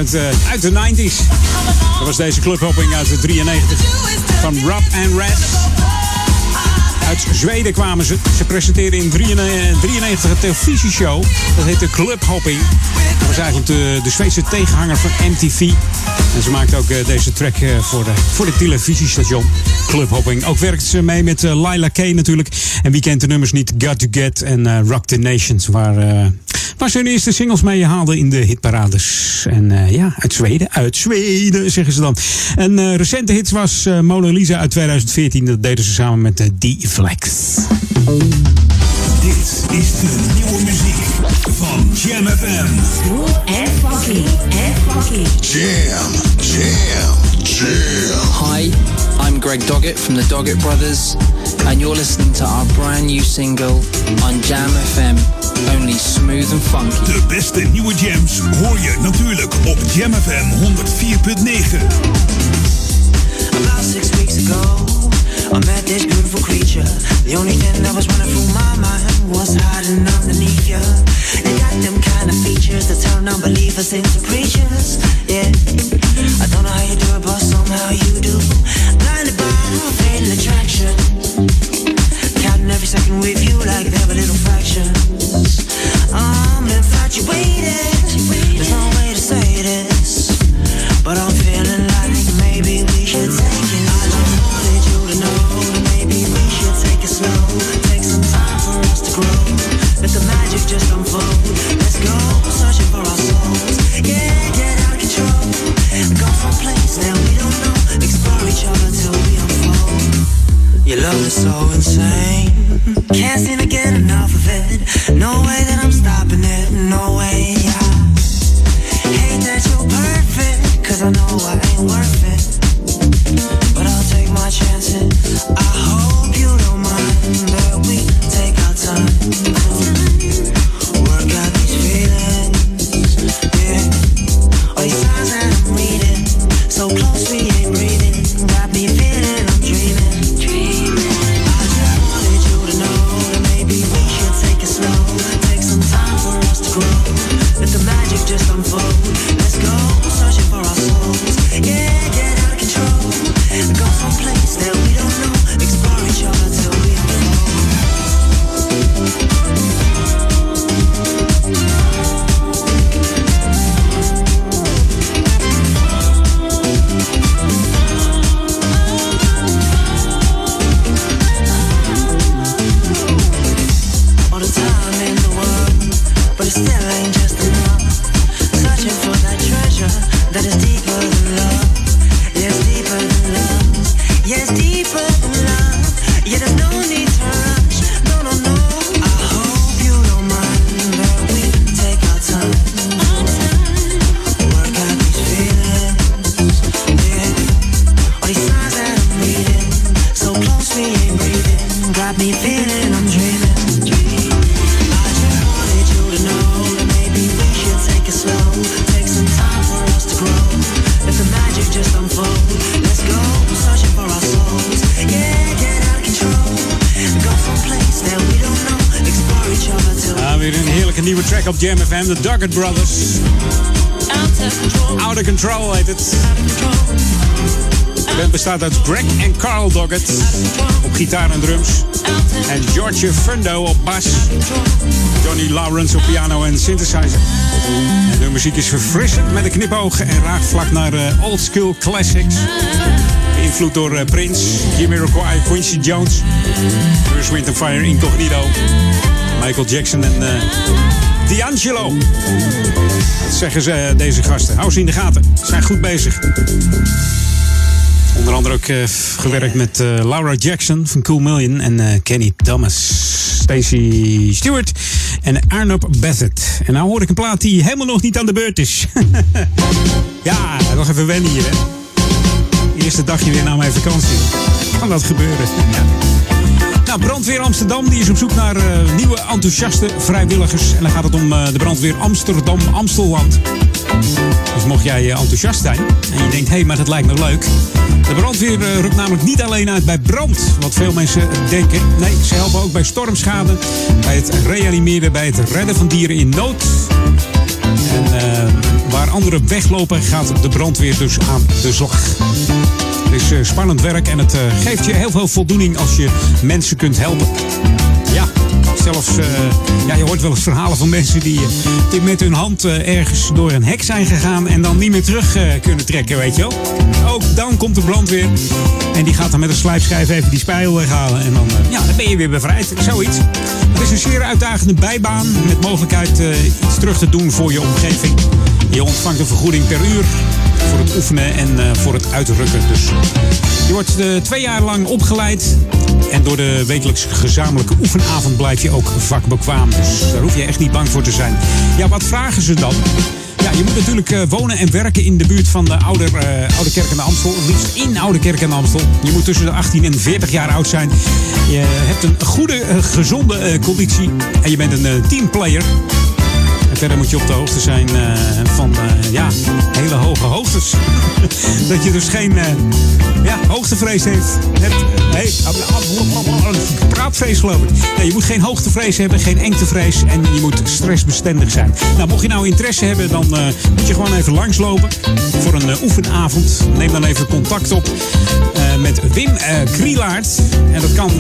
Uit, eh, uit de 90s. Dat was deze clubhopping uit de 93 van Rob and Red. Uit Zweden kwamen ze. Ze presenteerden in 93 een televisieshow. Dat heette Clubhopping. Dat was eigenlijk de, de Zweedse tegenhanger van MTV. En ze maakte ook eh, deze track eh, voor, de, voor de televisiestation Clubhopping. Ook werkte ze mee met eh, Laila K natuurlijk. En wie kent de nummers niet? Got to Get en eh, Rock the Nations. Waar, eh, waar ze hun eerste singles mee haalden in de hitparades. En eh, ja, uit Zweden. Uit Zweden, zeggen ze dan. Een eh, recente hit was eh, Mona Lisa uit 2014. Dat deden ze samen met de D-Flex. Dit is de nieuwe muziek van Jam FM. En funky, en funky. Jam, jam, jam. Hi, I'm Greg Doggett from the Doggett Brothers, and you're listening to our brand new single on Jam FM, only smooth and funky. De beste nieuwe jams hoor je natuurlijk op Jam FM 104.9. About six weeks ago, I met this beautiful creature. The only thing that was running through my mind was hiding underneath you. You got them kind of features that turn unbelievers into preachers. Yeah, I don't know how you do it, but somehow you do. Blinded by fatal attraction, counting every second with you like they were little fractions. I'm infatuated. There's no way to say this, No way that I'm stopping it. No way. Doggett Brothers. Out of Control heet het. De band bestaat uit Greg en Carl Doggett op gitaar en drums. En George Fundo op bas. Johnny Lawrence op piano en synthesizer. En de muziek is verfrissend met een knipoog en raakt vlak naar eh, old school classics. Beïnvloed door eh, Prince, Jamiroquai, Quincy Jones, Bruce Wind Fire, Incognito, Michael Jackson en eh, D'Angelo. Dat zeggen ze, eh, deze gasten. Hou ze in de gaten. Ze zijn goed bezig. Onder andere ook eh, gewerkt met eh, Laura Jackson van Cool Million en Kenny Thomas, Stacey Stewart en Arnold Bassett. En nou hoor ik een plaat die helemaal nog niet aan de beurt is. ja, nog even wennen hier, hè. Eerste dagje weer na mijn vakantie. Kan dat gebeuren? Ja. Nou, Brandweer Amsterdam die is op zoek naar eh, nieuwe enthousiaste vrijwilligers. En dan gaat het om eh, de brandweer Amsterdam Amstelland. Dus mocht jij eh, enthousiast zijn en je denkt, hé, hey, maar dat lijkt me leuk. De brandweer rukt namelijk niet alleen uit bij brand, wat veel mensen denken. Nee, ze helpen ook bij stormschade, bij het reanimeren, bij het redden van dieren in nood. En waar anderen weglopen, gaat de brandweer dus aan de slag. Het is eh, spannend werk en het eh, geeft je heel veel voldoening als je mensen kunt helpen. Ja, zelfs, eh, ja, je hoort wel eens verhalen van mensen die, met hun hand ergens door een hek zijn gegaan en dan niet meer terug kunnen trekken, weet je wel. Ook dan komt de brandweer en die gaat dan met een slijpschijf even die spijl weghalen en dan, ja, dan ben je weer bevrijd. Zoiets. Het is een zeer uitdagende bijbaan met mogelijkheid iets terug te doen voor je omgeving. Je ontvangt een vergoeding per uur voor het oefenen en eh, voor het uitrukken. Dus je wordt eh, twee jaar lang opgeleid. En door de wekelijks gezamenlijke oefenavond blijf je ook vakbekwaam. Dus daar hoef je echt niet bang voor te zijn. Ja, wat vragen ze dan? Ja, je moet natuurlijk eh, wonen en werken in de buurt van de Oude, Oude Kerk aan de Amstel. Liefst in Oude Kerk aan de Amstel. Je moet tussen de 18 en 40 jaar oud zijn. Je hebt een goede, gezonde conditie. En je bent een teamplayer. En verder moet je op de hoogte zijn van ja, hele hoge hoogtes. dat je dus geen eh, ja, hoogtevrees heeft. hebt. Praatvrees geloof ik. Nee, je moet geen hoogtevrees hebben, geen engtevrees. En je moet stressbestendig zijn. Nou, mocht je nou interesse hebben, dan eh, moet je gewoon even langslopen voor een eh, oefenavond. Neem dan even contact op met Wim Krielaert. En dat kan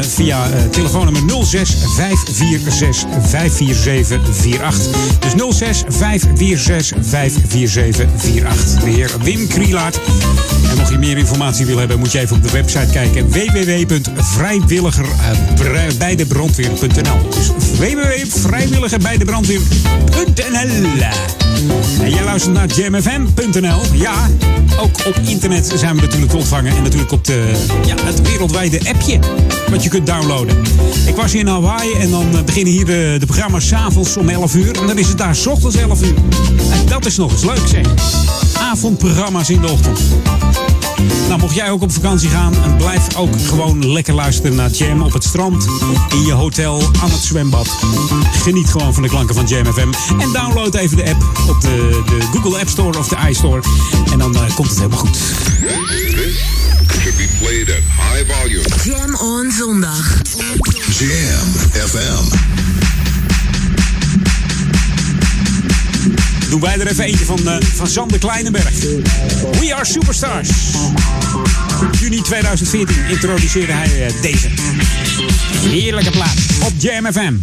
via telefoonnummer 06 546 54748. Dus 06 546 54748. De heer Wim Krielaert. En mocht je meer informatie willen hebben, moet je even op de website kijken. www.vrijwilligerbijdebrandweer.nl Dus www.vrijwilligerbijdebrandweer.nl En jij luistert naar jamfm.nl. Ja, ook op internet zijn we natuurlijk te ontvangen. En natuurlijk op de, ja, het wereldwijde appje wat je kunt downloaden. Ik was hier in Hawaii en dan eh, beginnen hier de, programma's s'avonds om 11 uur. En dan is het daar 's ochtends 11 uur. En dat is nog eens leuk zeg. Avondprogramma's in de ochtend. Nou, mocht jij ook op vakantie gaan, en blijf ook gewoon lekker luisteren naar Jam op het strand, in je hotel, aan het zwembad. Geniet gewoon van de klanken van Jam FM. En download even de app op de, de Google App Store of de iStore. En dan eh, komt het helemaal goed. should be played at high volume. Jam on zondag. Jam FM. Doen wij er even eentje van, uh, van Sander Kleinenberg. We are superstars. Juni 2014 introduceerde hij eh, deze. Heerlijke plaats op Jam FM.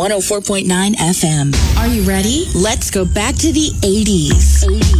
104.9 FM. Are you ready? Let's go back to the 80s. 80s.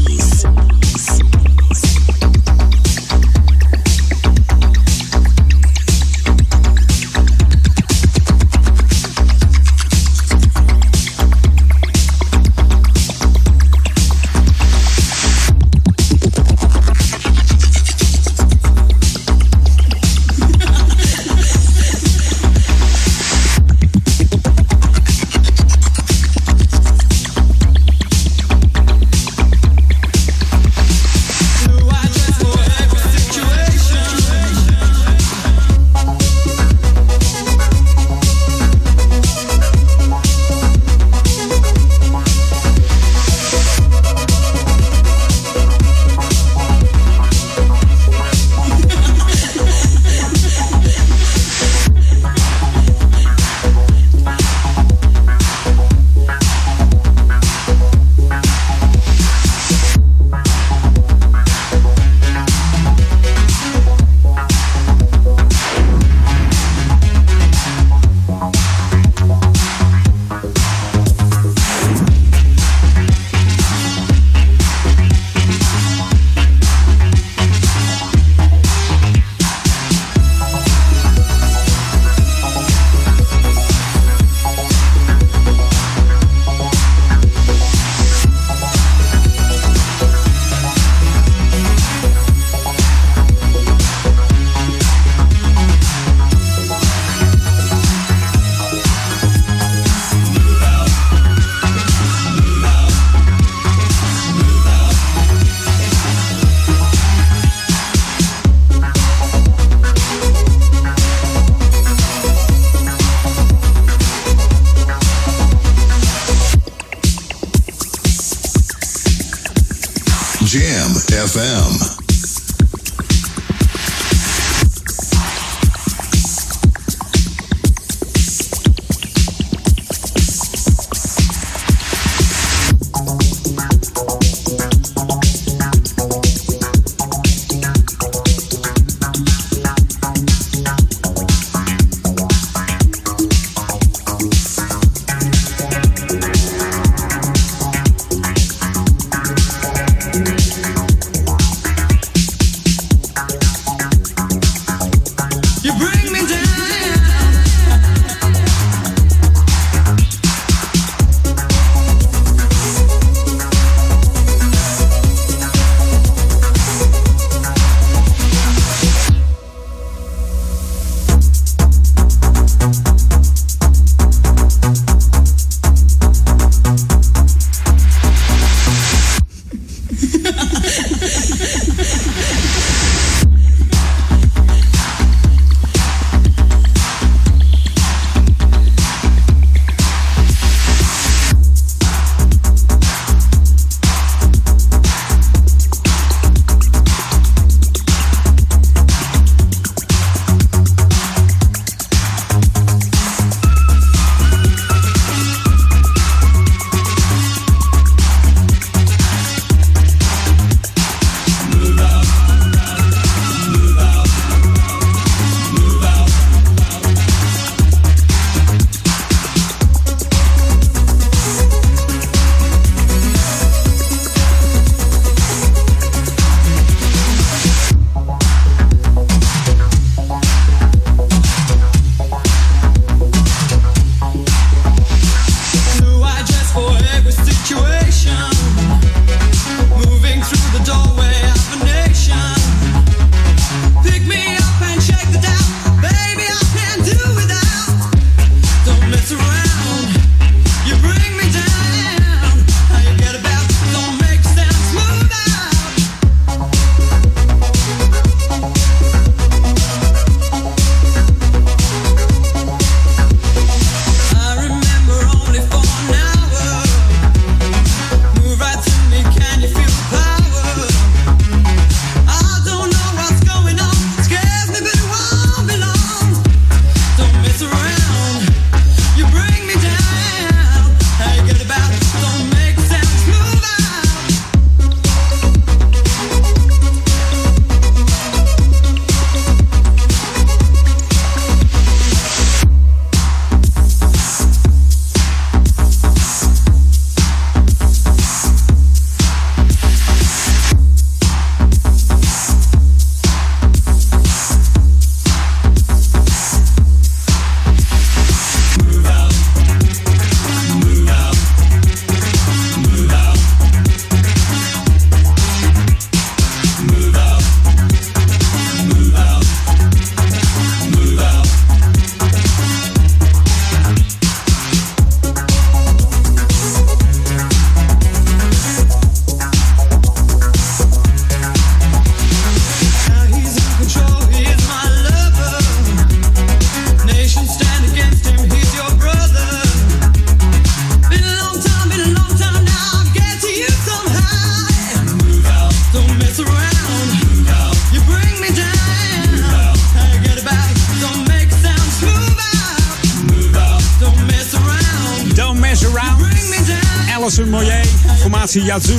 Yazoo.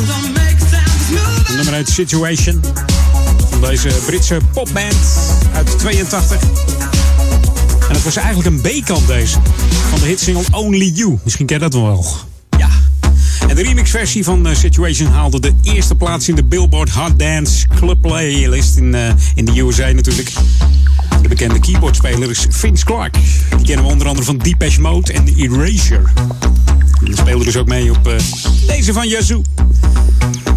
De nummer 1 Situation. Van deze Britse popband uit 82. En het was eigenlijk een B-kant deze. Van de hitsingle Only You. Misschien ken je dat wel. Ja. En de remixversie van eh, Situation haalde de eerste plaats in de Billboard Hot Dance Club Playlist in, eh, in de USA natuurlijk. De bekende keyboardspeler is Vince Clark. Die kennen we onder andere van Depeche Mode en Erasure. En die speelde dus ook mee op eh, deze van Yazoo.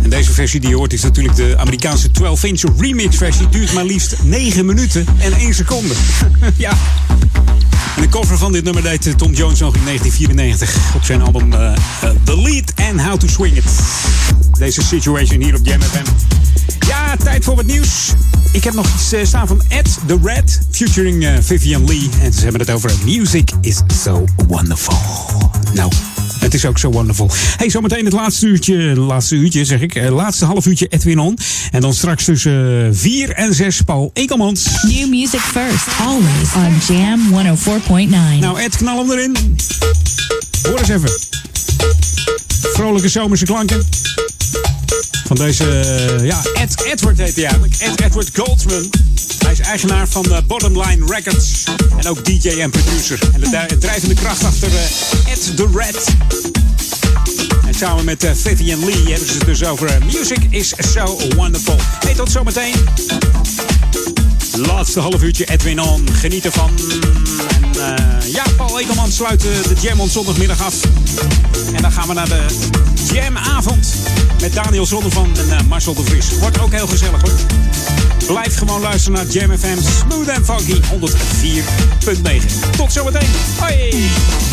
En deze versie die je hoort is natuurlijk de Amerikaanse 12-inch remix versie. Duurt maar liefst 9 minuten en 1 seconde. ja. En de cover van dit nummer deed eh, Tom Jones nog in 1994 op zijn album eh, eh, The Lead and How to Swing It. Deze situation hier op Jam. Ja, tijd voor wat nieuws. Ik heb nog iets staan van Ed The Red, featuring Vivian Lee. En ze hebben het over Music is so wonderful. Nou, het is ook zo wonderful. Hey, zometeen het laatste uurtje, laatste uurtje zeg ik, eh, laatste half uurtje Edwin On. En dan straks tussen 4 en 6 Paul Ekelmans. New music first, always on Jam 104.9. Nou Ed, knal hem erin. Hoor eens even. Vrolijke zomerse klanken. Van deze, eh, ja, Ed Edward heet hij eigenlijk. Ed Edward Goldsman. Eigenaar van eh, Bottomline Records. En ook DJ en producer. En de drijvende kracht achter eh, Ed the Red. En samen met eh, Vivian Lee hebben ze het dus over Music is so wonderful. Hey, tot zometeen. Laatste half uurtje Edwin On. Geniet ervan. Eh, ja, Paul Ekelman sluit eh, de Jam on zondagmiddag af. En dan gaan we naar de Jamavond. Met Daniel Zonnevan en eh, Marcel de Vries. Wordt ook heel gezellig hoor. Blijf gewoon luisteren naar Jam FM Smooth and Funky 104.9. Tot zometeen. Hoi!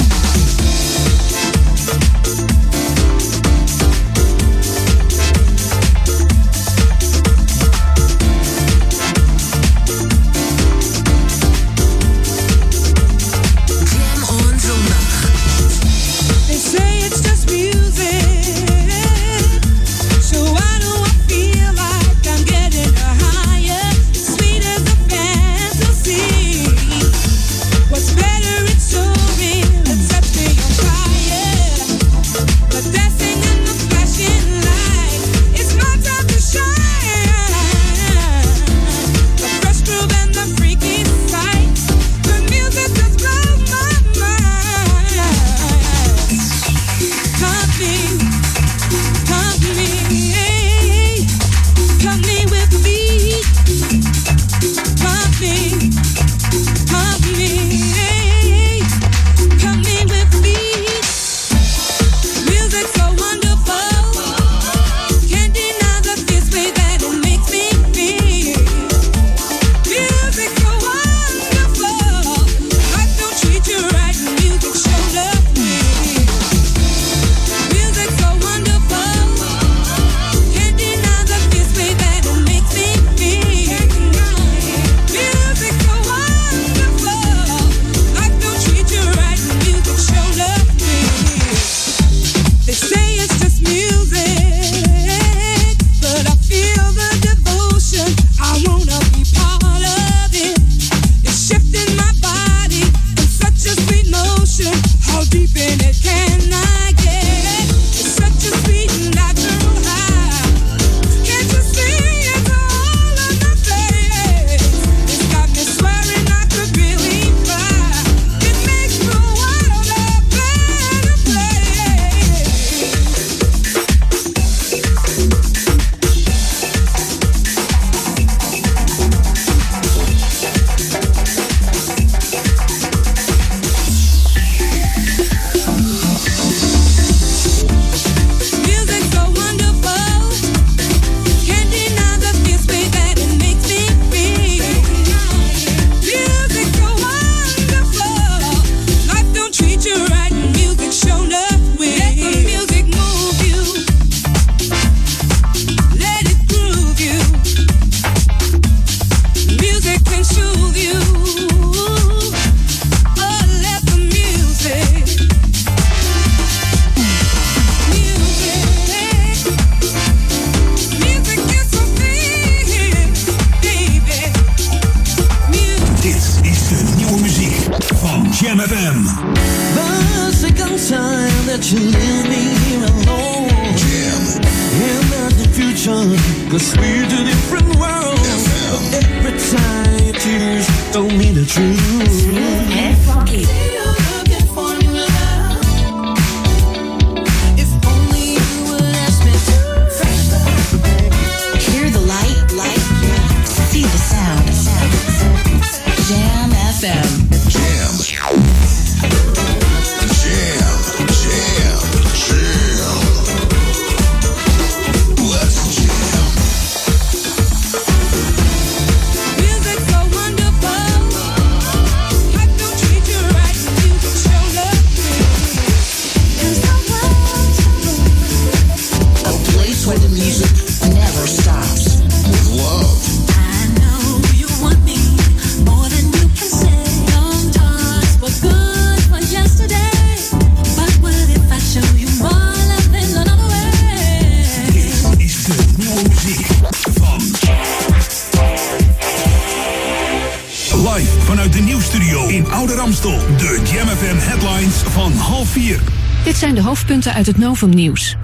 Uit het Novum Nieuws.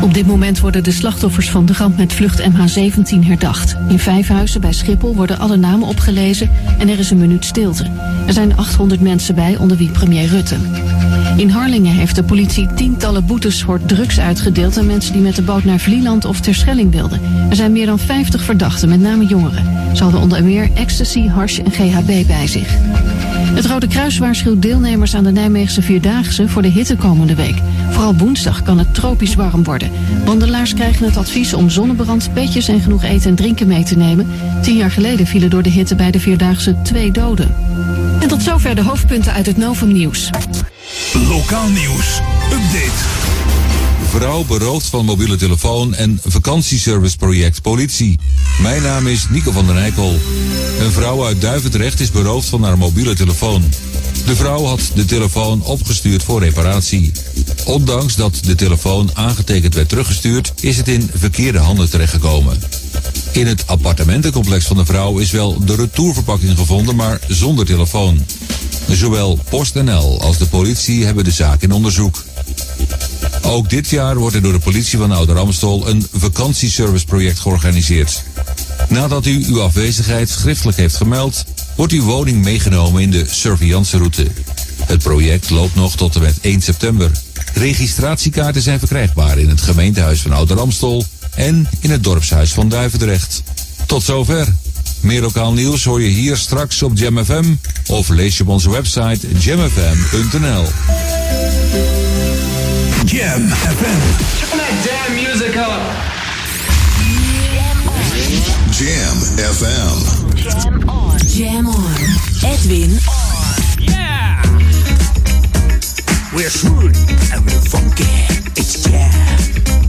Op dit moment worden de slachtoffers van de ramp met vlucht MH17 herdacht. In Vijfhuizen bij Schiphol worden alle namen opgelezen en er is een minuut stilte. Er zijn 800 mensen bij, onder wie premier Rutte. In Harlingen heeft de politie tientallen boetes voor drugs uitgedeeld aan mensen die met de boot naar Vlieland of Terschelling wilden. Er zijn meer dan 50 verdachten, met name jongeren. Ze hadden onder meer ecstasy, hash en GHB bij zich. Het Rode Kruis waarschuwt deelnemers aan de Nijmeegse Vierdaagse voor de hitte komende week. Vooral woensdag kan het tropisch warm worden. Wandelaars krijgen het advies om zonnebrand, petjes en genoeg eten en drinken mee te nemen. Tien jaar geleden vielen door de hitte bij de Vierdaagse twee doden. En tot zover de hoofdpunten uit het Novum Nieuws. Lokaal nieuws. Update. Vrouw beroofd van mobiele telefoon en vakantieserviceproject politie. Mijn naam is Nico van den Eikel. Een vrouw uit Duivendrecht is beroofd van haar mobiele telefoon. De vrouw had de telefoon opgestuurd voor reparatie. Ondanks dat de telefoon aangetekend werd teruggestuurd, is het in verkeerde handen terechtgekomen. In het appartementencomplex van de vrouw is wel de retourverpakking gevonden, maar zonder telefoon. Zowel PostNL als de politie hebben de zaak in onderzoek. Ook dit jaar wordt er door de politie van Ouder Amstel een vakantieserviceproject georganiseerd. Nadat u uw afwezigheid schriftelijk heeft gemeld, wordt uw woning meegenomen in de surveillanceroute. Het project loopt nog tot en met 1 september. Registratiekaarten zijn verkrijgbaar in het gemeentehuis van Ouder Amstel en in het dorpshuis van Duivendrecht. Tot zover. Meer lokaal nieuws hoor je hier straks op Jam FM of lees je op onze website jamfm.nl. Jam FM. Turn that damn music up. Jam FM. Jam on. Jam on. Edwin Yeah. We're smooth and we're funky. It's jam.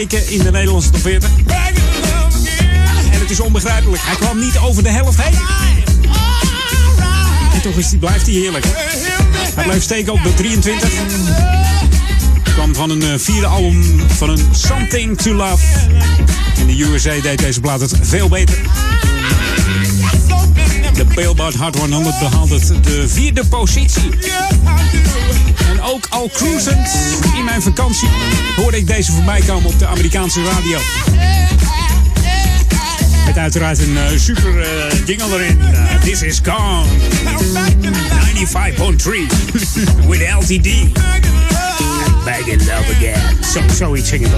In de Nederlandse top 40. En het is onbegrijpelijk. Hij kwam niet over de helft heen. En toch is die, blijft hij heerlijk. Hij blijft steken op de 23. kwam van een eh, vierde album van een Something to Love. In de USA deed deze plaat het veel beter. De Billboard Hot 100 behaalt het de vierde positie. Ook al cruisend in mijn vakantie hoorde ik deze voorbij komen op de Amerikaanse radio. Met uiteraard een eh, super eh, jingle erin. Eh, This is gone. 95.3 with LTD. Back in love again. Zo, zoiets zingen we.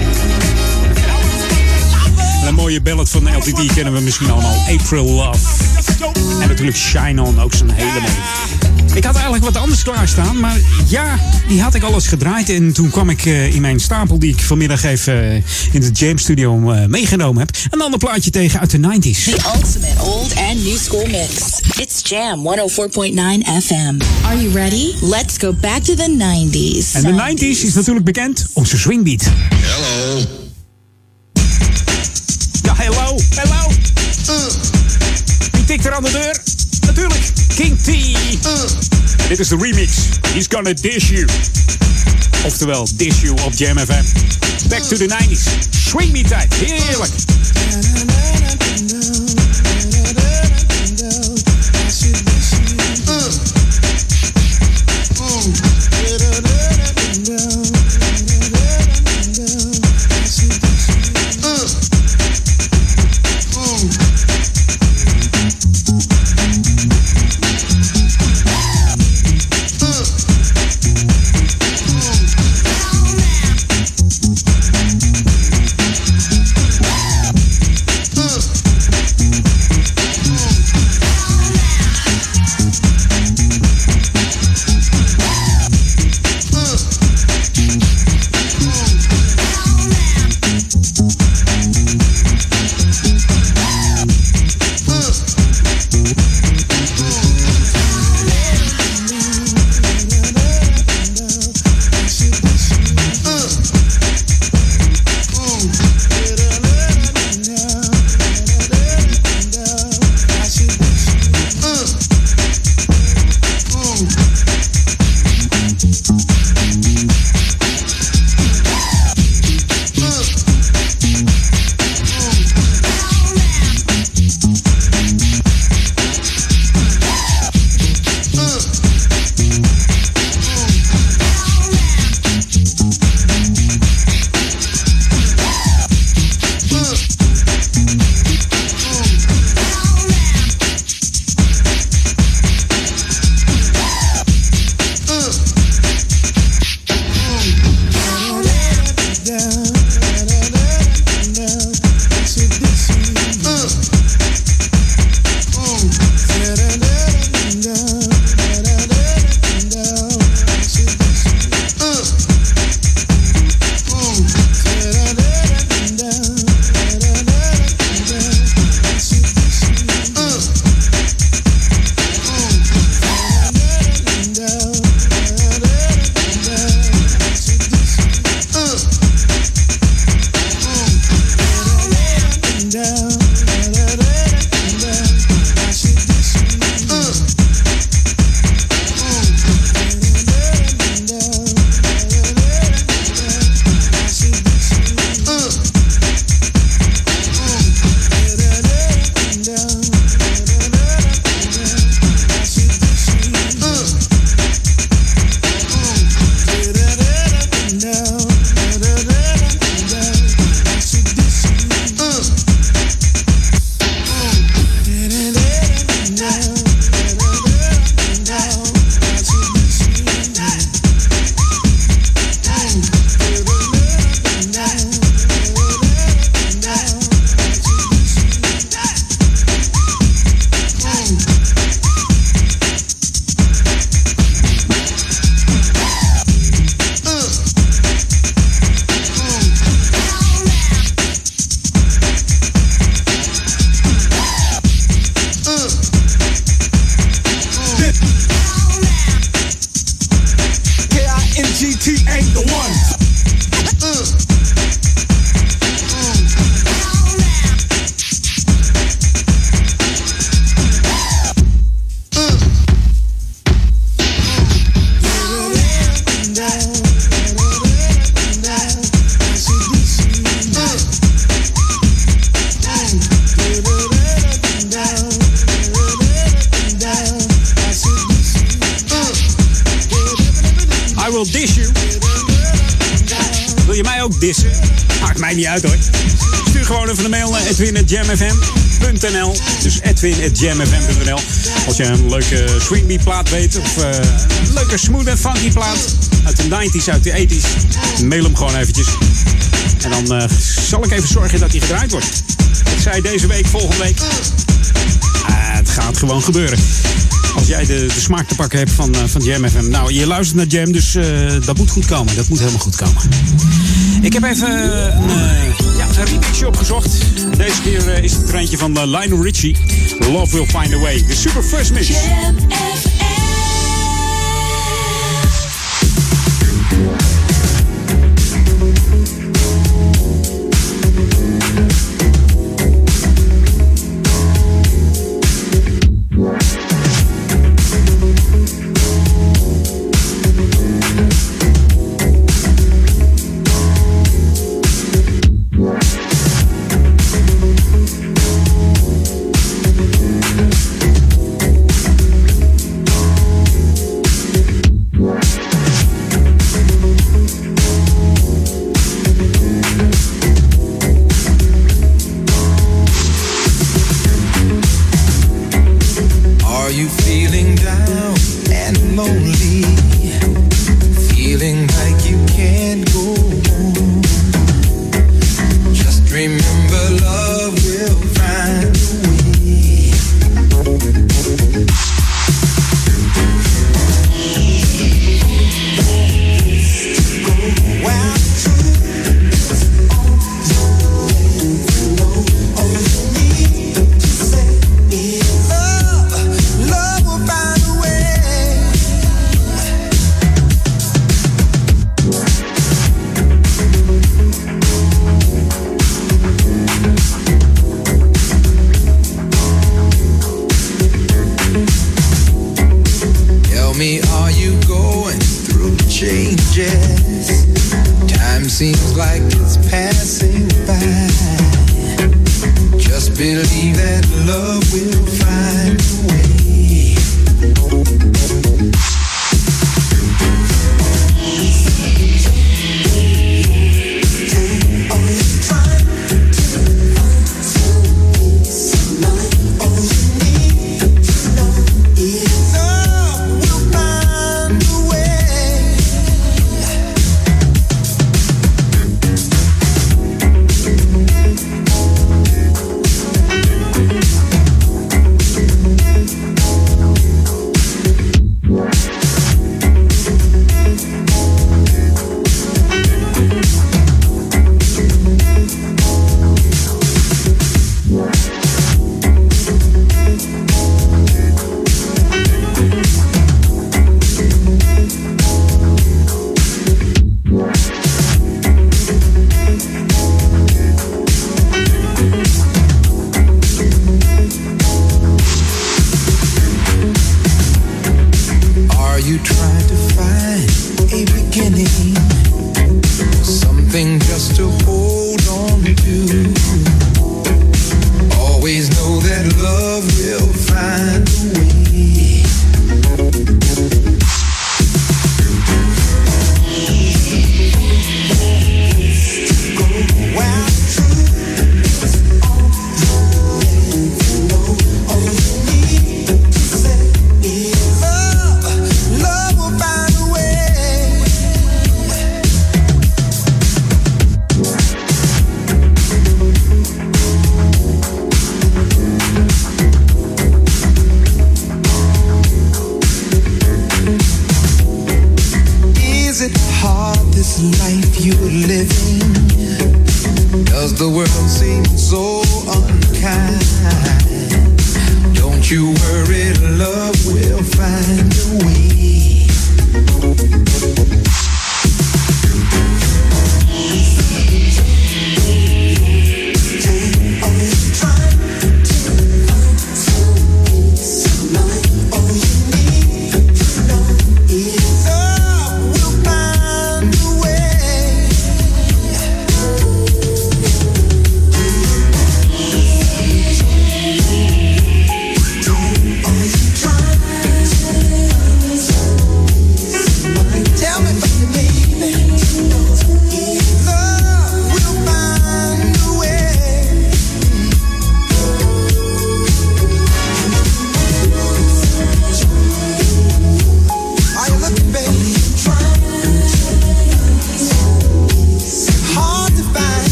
Een mooie ballad van LTD kennen we misschien allemaal. April Love. En natuurlijk Shine On, ook zo'n hele mooie. Ik had eigenlijk wat anders klaarstaan, maar ja, die had ik alles gedraaid. En toen kwam ik eh, in mijn stapel die ik vanmiddag even eh, in de James Studio eh, meegenomen heb. Een ander plaatje tegen uit de 90s. The ultimate old and new school mix. It's Jam 104.9 FM. Are you ready? Let's go back to the 90s. En de 90s is natuurlijk bekend om zijn swingbeat. Hello. Dit is de remix. He's gonna dish you. Oftewel, dish you op Jam FM. Back to the 90s. Swing me tijd. Heerlijk. Je een leuke swingbeat plaat weet of eh, een leuke smooth en funky plaat uit de 90s, uit de 80s, mail hem gewoon eventjes. En dan eh, zal ik even zorgen dat hij gedraaid wordt. Ik zei deze week, volgende week. Ah, het gaat gewoon gebeuren. Als jij de, de smaak te pakken hebt van, eh, van Jam FM. Nou, je luistert naar Jam, dus eh, dat moet goed komen. Dat moet helemaal goed komen. Ik heb even eh, uh, ja, een remixje opgezocht. Deze keer eh, is het treintje van uh, Lionel Richie. Love Will Find a Way. De Super First Mix.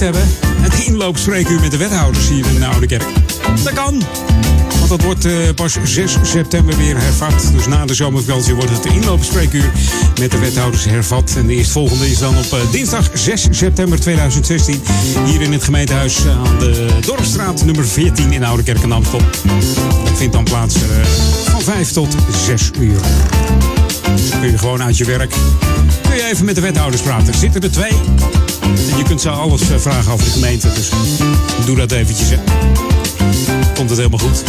Eh, hebben, het inloopspreekuur met de wethouders hier in de Oude Kerk. Dat kan. Want dat wordt eh, pas 6 september weer hervat. Dus na de zomervakantie wordt het inloopspreekuur met de wethouders hervat. En de eerstvolgende is dan op eh, dinsdag 6 september 2016. Hier in het gemeentehuis aan de Dorpstraat nummer 14 in Oude Kerk en Amstel. Dat vindt dan plaats eh, van 5 tot 6 uur. Kun je gewoon uit je werk. Kun je even met de wethouders praten. Zitten er twee. Je kunt ze alles eh, vragen over de gemeente. Dus doe dat eventjes. Hè. Komt het helemaal goed.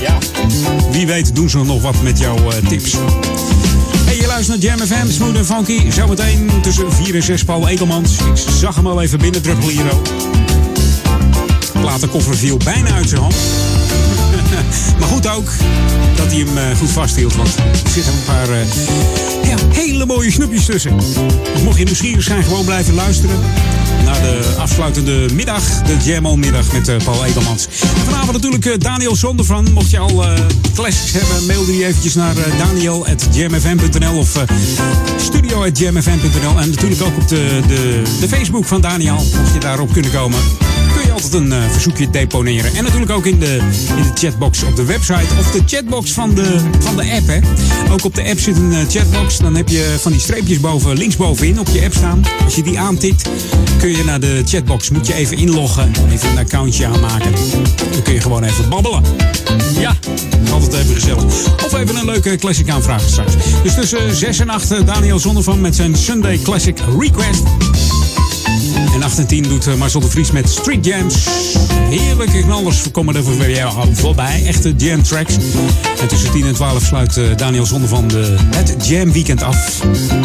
Ja. Wie weet doen ze nog wat met jouw eh, tips. Hey, je luistert naar Jam FM, Smooth en Funky. Zometeen tussen 4 en 6 Paul Ekelmans. Ik zag hem al even binnen druppelen hier ook. Platenkoffer viel bijna uit zijn hand. maar goed ook dat hij hem eh, goed vasthield. Want er zitten een paar hele mooie snoepjes tussen. Dus mocht je nieuwsgierig zijn, gewoon blijven luisteren. Naar de afsluitende middag, de Jam On middag met eh, Paul Edelmans. En vanavond natuurlijk eh, Daniel Zondervan. Mocht je al eh, classics hebben, mail die eventjes naar daniel.jamfm.nl of uh, studio.jamfm.nl. En natuurlijk ook op de, de, de Facebook van Daniel. Mocht je daarop kunnen komen altijd een eh, verzoekje deponeren. En natuurlijk ook in de, in de chatbox op de website of de chatbox van de, van de app. Hè. Ook op de app zit een eh, chatbox. Dan heb je van die streepjes boven, linksbovenin op je app staan. Als je die aantikt, kun je naar de chatbox. Moet je even inloggen, even een accountje aanmaken. Dan kun je gewoon even babbelen. Ja, altijd even gezellig. Of even een leuke classic aanvragen straks. Dus tussen 6 en 8 eh, Daniel Zondervan met zijn Sunday Classic Request. En 8 en 10 doet eh, Marcel de Vries met Street Jams. Heerlijke knallers komen er voor jou voorbij. Echte jam tracks. En tussen 10 en 12 sluit eh, Daniel Zonder van de, het Jam Weekend af. En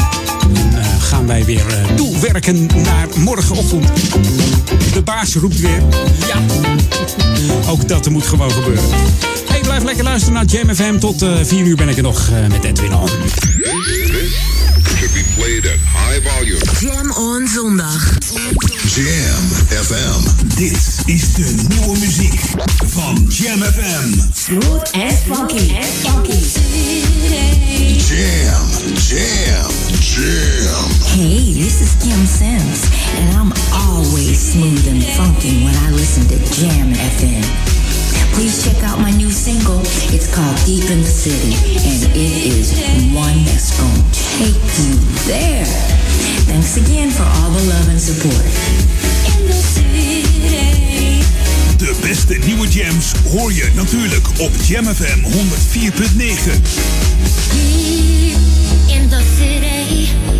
eh, gaan wij weer eh, toewerken naar morgenochtend. De baas roept weer. Ja. Ook dat moet gewoon gebeuren. Hey, blijf lekker luisteren naar Jam FM. Tot eh 4 uur ben ik er nog met Edwin on. Should be played at high volume. Jam on zondag. Jam FM. Dit is de nieuwe muziek van Jam FM. Smooth and funky. And funky. Jam, jam, jam. Hey, this is Kim Sims, and I'm always smooth and funky when I listen to Jam FM. Please check out my new single. It's called Deep in the City, and it is one that's gonna take you there. Thanks again for all the love and support. De beste nieuwe jams hoor je natuurlijk op Jam FM 104.9. in the city.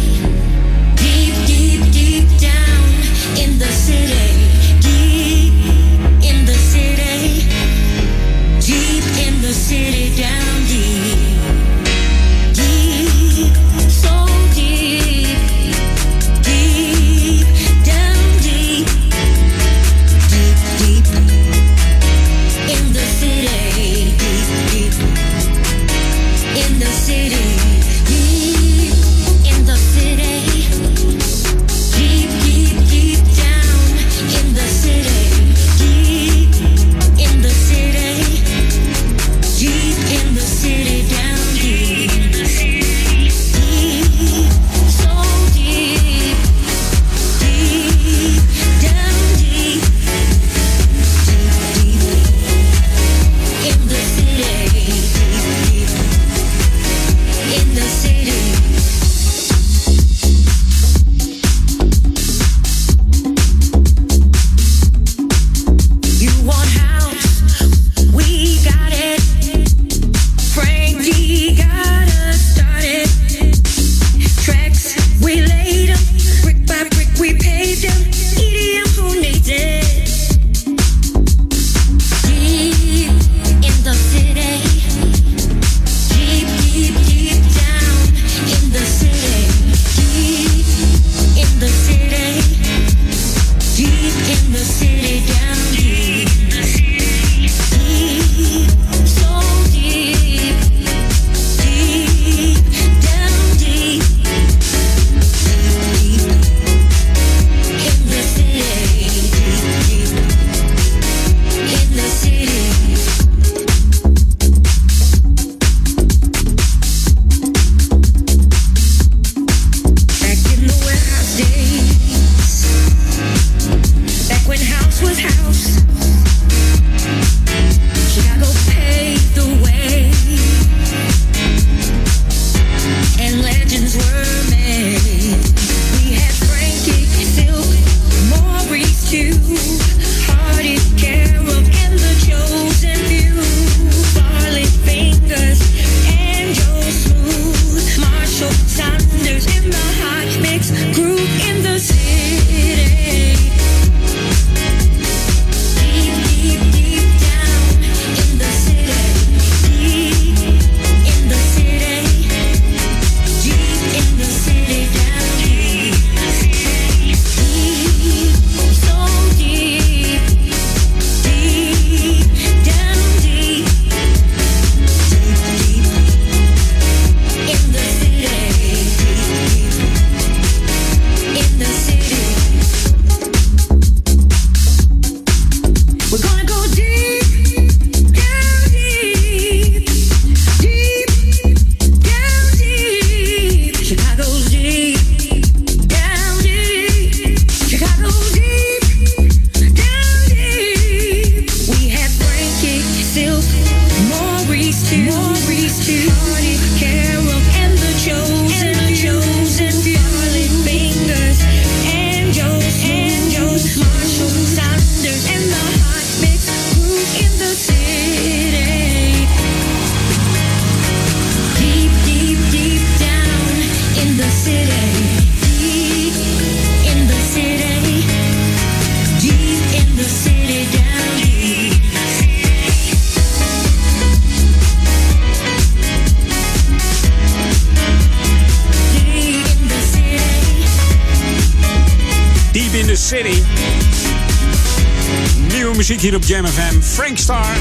Hier op Jam FM. Frank Star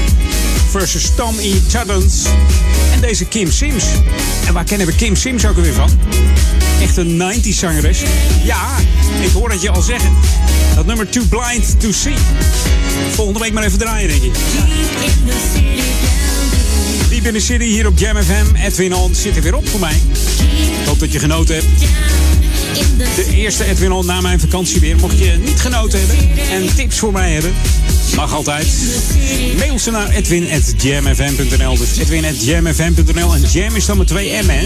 versus Tom E. En deze Kim Sims. En waar kennen we Kim Sims ook alweer van? Echt een 90s zangeres. Ja, ik hoor het je al zeggen. Dat nummer Too Blind to See. Volgende week maar even draaien, denk ik. Diep in de City hier op Jam FM. Edwin On zit er weer op voor mij. Ik hoop dat je genoten hebt. De eerste Edwin On na mijn vakantie weer. Mocht je niet genoten hebben en tips voor mij hebben, mag altijd. Mail ze naar edwin.jamfm.nl. Dus edwin.jamfm.nl. En jam is dan met twee M, hè?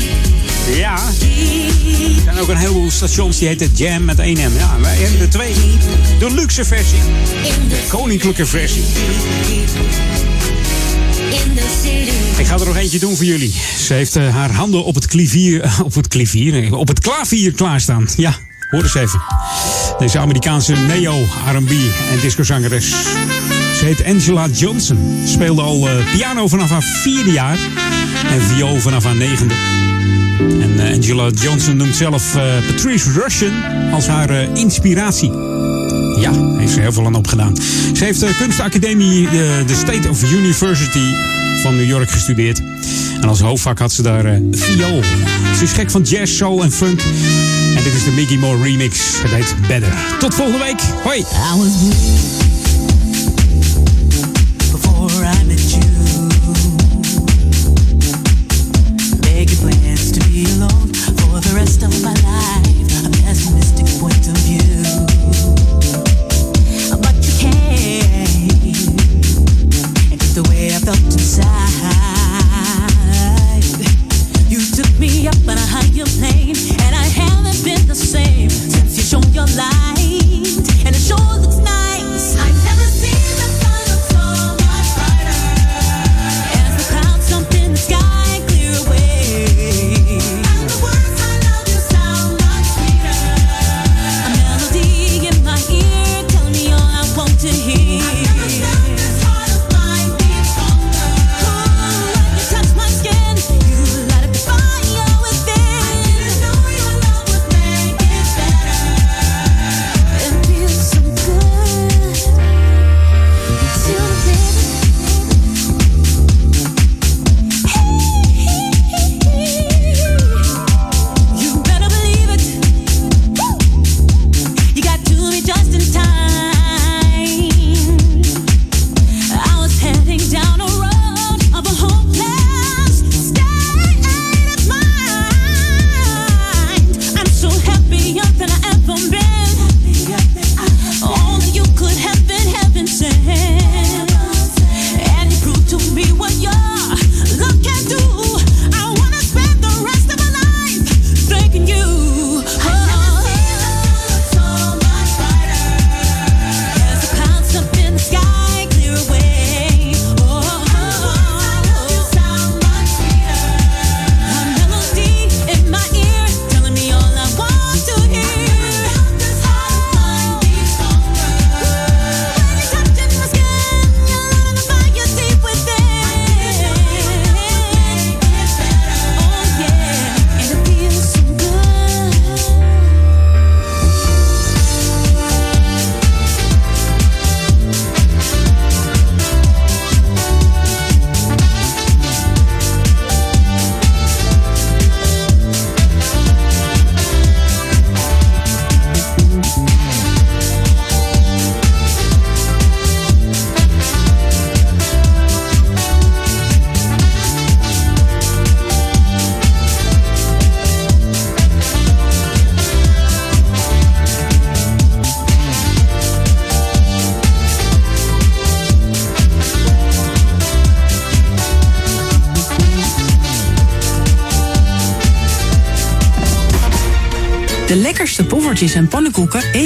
Ja. Er zijn ook een heleboel stations die heten Jam met één M. Ja, wij hebben er twee. De luxe versie. De koninklijke versie. Ik ga er nog eentje doen voor jullie. Ze heeft eh, haar handen op het klavier, op het klavier, op het klavier klaarstaan. Ja, hoor eens even. Deze Amerikaanse neo, R&B en discozangeres. Heet Angela Johnson. Speelde al eh, piano vanaf haar vierde jaar en viool vanaf haar negende. En eh, Angela Johnson noemt zelf eh, Patrice Russian als haar inspiratie. Ja, heeft ze heel veel aan opgedaan. Ze heeft de kunstacademie, de, State of University van New York gestudeerd. En als hoofdvak had ze daar viool. Ze is gek van jazz, soul en funk. En dit is de Mickey Moore remix. Het heet Better. Tot volgende week. Hoi.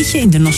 Pannenkoeken eet je in de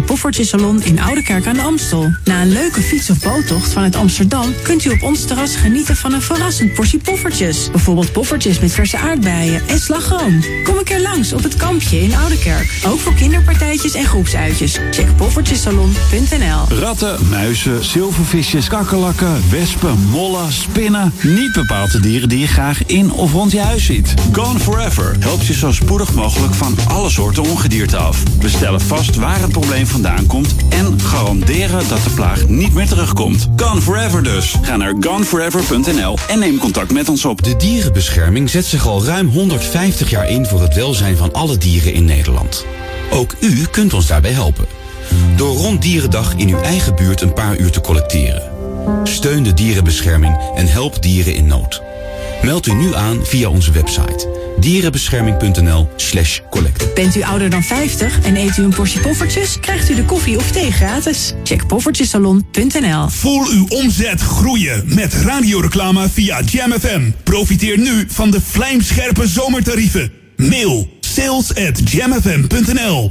Poffertjesalon in Oudekerk aan de Amstel. Na een leuke fiets- of boottocht vanuit Amsterdam kunt u op ons terras genieten van een verrassend portie poffertjes. Bijvoorbeeld poffertjes met verse aardbeien en slagroom. Kom een keer langs op het kampje in Oudekerk. Ook voor kinderpartijtjes en groepsuitjes. Check poffertjesalon.nl Ratten, muizen, zilvervisjes, kakkerlakken, wespen, mollen, spinnen. Niet bepaald de dieren die je graag in of rond je huis ziet. Gone Forever helpt je zo spoedig mogelijk van alle soorten ongedierte af. We stellen vast waar het probleem vandaan komt en garanderen dat de plaag niet meer terugkomt. Gone Forever dus. Ga naar goneforever.nl en neem contact met ons op. De dierenbescherming zet zich al ruim 150 jaar in voor het welzijn van alle dieren in Nederland. Ook u kunt ons daarbij helpen. Door rond Dierendag in uw eigen buurt een paar uur te collecteren. Steun de dierenbescherming en help dieren in nood. Meld u nu aan via onze website dierenbescherming.nl slash collect. Bent u ouder dan 50 en eet u een portie poffertjes? Krijgt u de koffie of thee gratis? Check poffertjesalon.nl Voel uw omzet groeien met radioreclame via Jam FM. Profiteer nu van de vlijmscherpe zomertarieven. Mail sales at jamfm.nl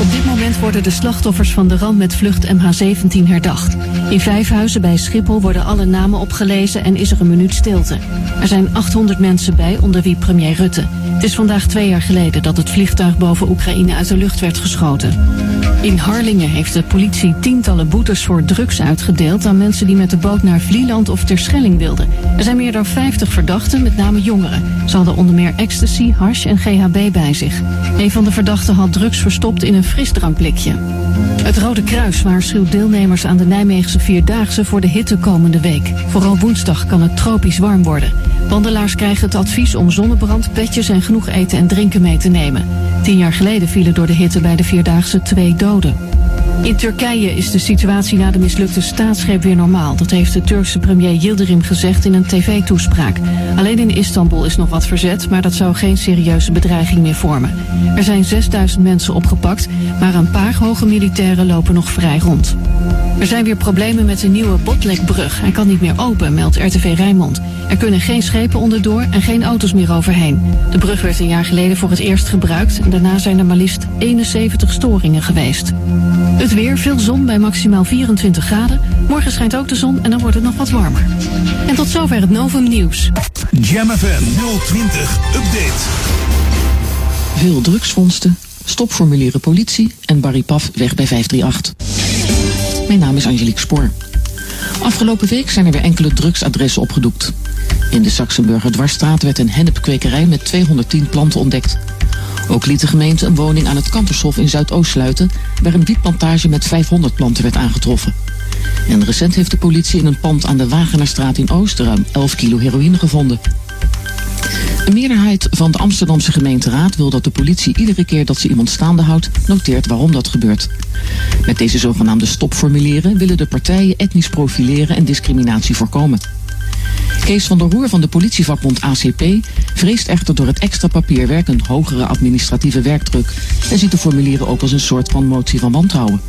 Op dit moment worden de slachtoffers van de ramp met vlucht MH17 herdacht. In Vijfhuizen bij Schiphol worden alle namen opgelezen en is er een minuut stilte. Er zijn 800 mensen bij, onder wie premier Rutte. Het is vandaag twee jaar geleden dat het vliegtuig boven Oekraïne uit de lucht werd geschoten. In Harlingen heeft de politie tientallen boetes voor drugs uitgedeeld aan mensen die met de boot naar Vlieland of Terschelling wilden. Er zijn meer dan 50 verdachten, met name jongeren. Ze hadden onder meer ecstasy, hash en GHB bij zich. Een van de verdachten had drugs verstopt in een frisdrankblikje. Het Rode Kruis waarschuwt deelnemers aan de Nijmeegse Vierdaagse voor de hitte komende week. Vooral woensdag kan het tropisch warm worden. Wandelaars krijgen het advies om zonnebrand, petjes en genoeg eten en drinken mee te nemen. Tien jaar geleden vielen door de hitte bij de Vierdaagse twee doden. In Turkije is de situatie na de mislukte staatsgreep weer normaal. Dat heeft de Turkse premier Yildirim gezegd in een tv-toespraak. Alleen in Istanbul is nog wat verzet, maar dat zou geen serieuze bedreiging meer vormen. Er zijn 6000 mensen opgepakt, maar een paar hoge militairen lopen nog vrij rond. Er zijn weer problemen met de nieuwe Botlekbrug. Hij kan niet meer open, meldt RTV Rijnmond. Er kunnen geen schepen onderdoor en geen auto's meer overheen. De brug werd een jaar geleden voor het eerst gebruikt en daarna zijn er maar liefst 71 storingen geweest. Het weer, veel zon bij maximaal 24 graden. Morgen schijnt ook de zon en dan wordt het nog wat warmer. En tot zover het Novum Nieuws. Jam FM 020 Update. Veel drugsvondsten, stopformulieren politie en Barry Paf weg bij 538. Mijn naam is Angelique Spoor. Afgelopen week zijn er weer enkele drugsadressen opgedoekt. In de Saxenburger Dwarsstraat werd een hennepkwekerij met 210 planten ontdekt. Ook liet de gemeente een woning aan het Kantershof in Zuidoost sluiten... waar een wietplantage met 500 planten werd aangetroffen. En recent heeft de politie in een pand aan de Wagenerstraat in Oost... ruim 11 kilo heroïne gevonden. Een meerderheid van de Amsterdamse gemeenteraad wil dat de politie iedere keer dat ze iemand staande houdt, noteert waarom dat gebeurt. Met deze zogenaamde stopformulieren willen de partijen etnisch profileren en discriminatie voorkomen. Kees van der Roer van de politievakbond ACP vreest echter door het extra papierwerk een hogere administratieve werkdruk en ziet de formulieren ook als een soort van motie van wantrouwen.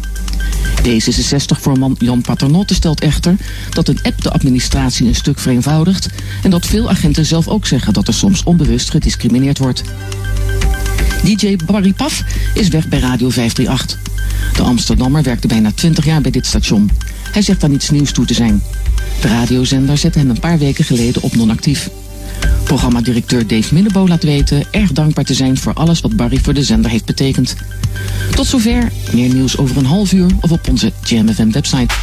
D66-voorman Jan Paternotte stelt echter dat een app de administratie een stuk vereenvoudigt en dat veel agenten zelf ook zeggen dat er soms onbewust gediscrimineerd wordt. DJ Barry Paf is weg bij Radio 538. De Amsterdammer werkte bijna 20 jaar bij dit station. Hij zegt dan iets nieuws toe te zijn. De radiozender zette hem een paar weken geleden op non-actief. Programmadirecteur Dave Minnebo laat weten erg dankbaar te zijn voor alles wat Barry voor de zender heeft betekend. Tot zover, meer nieuws over een half uur of op onze GMFM website.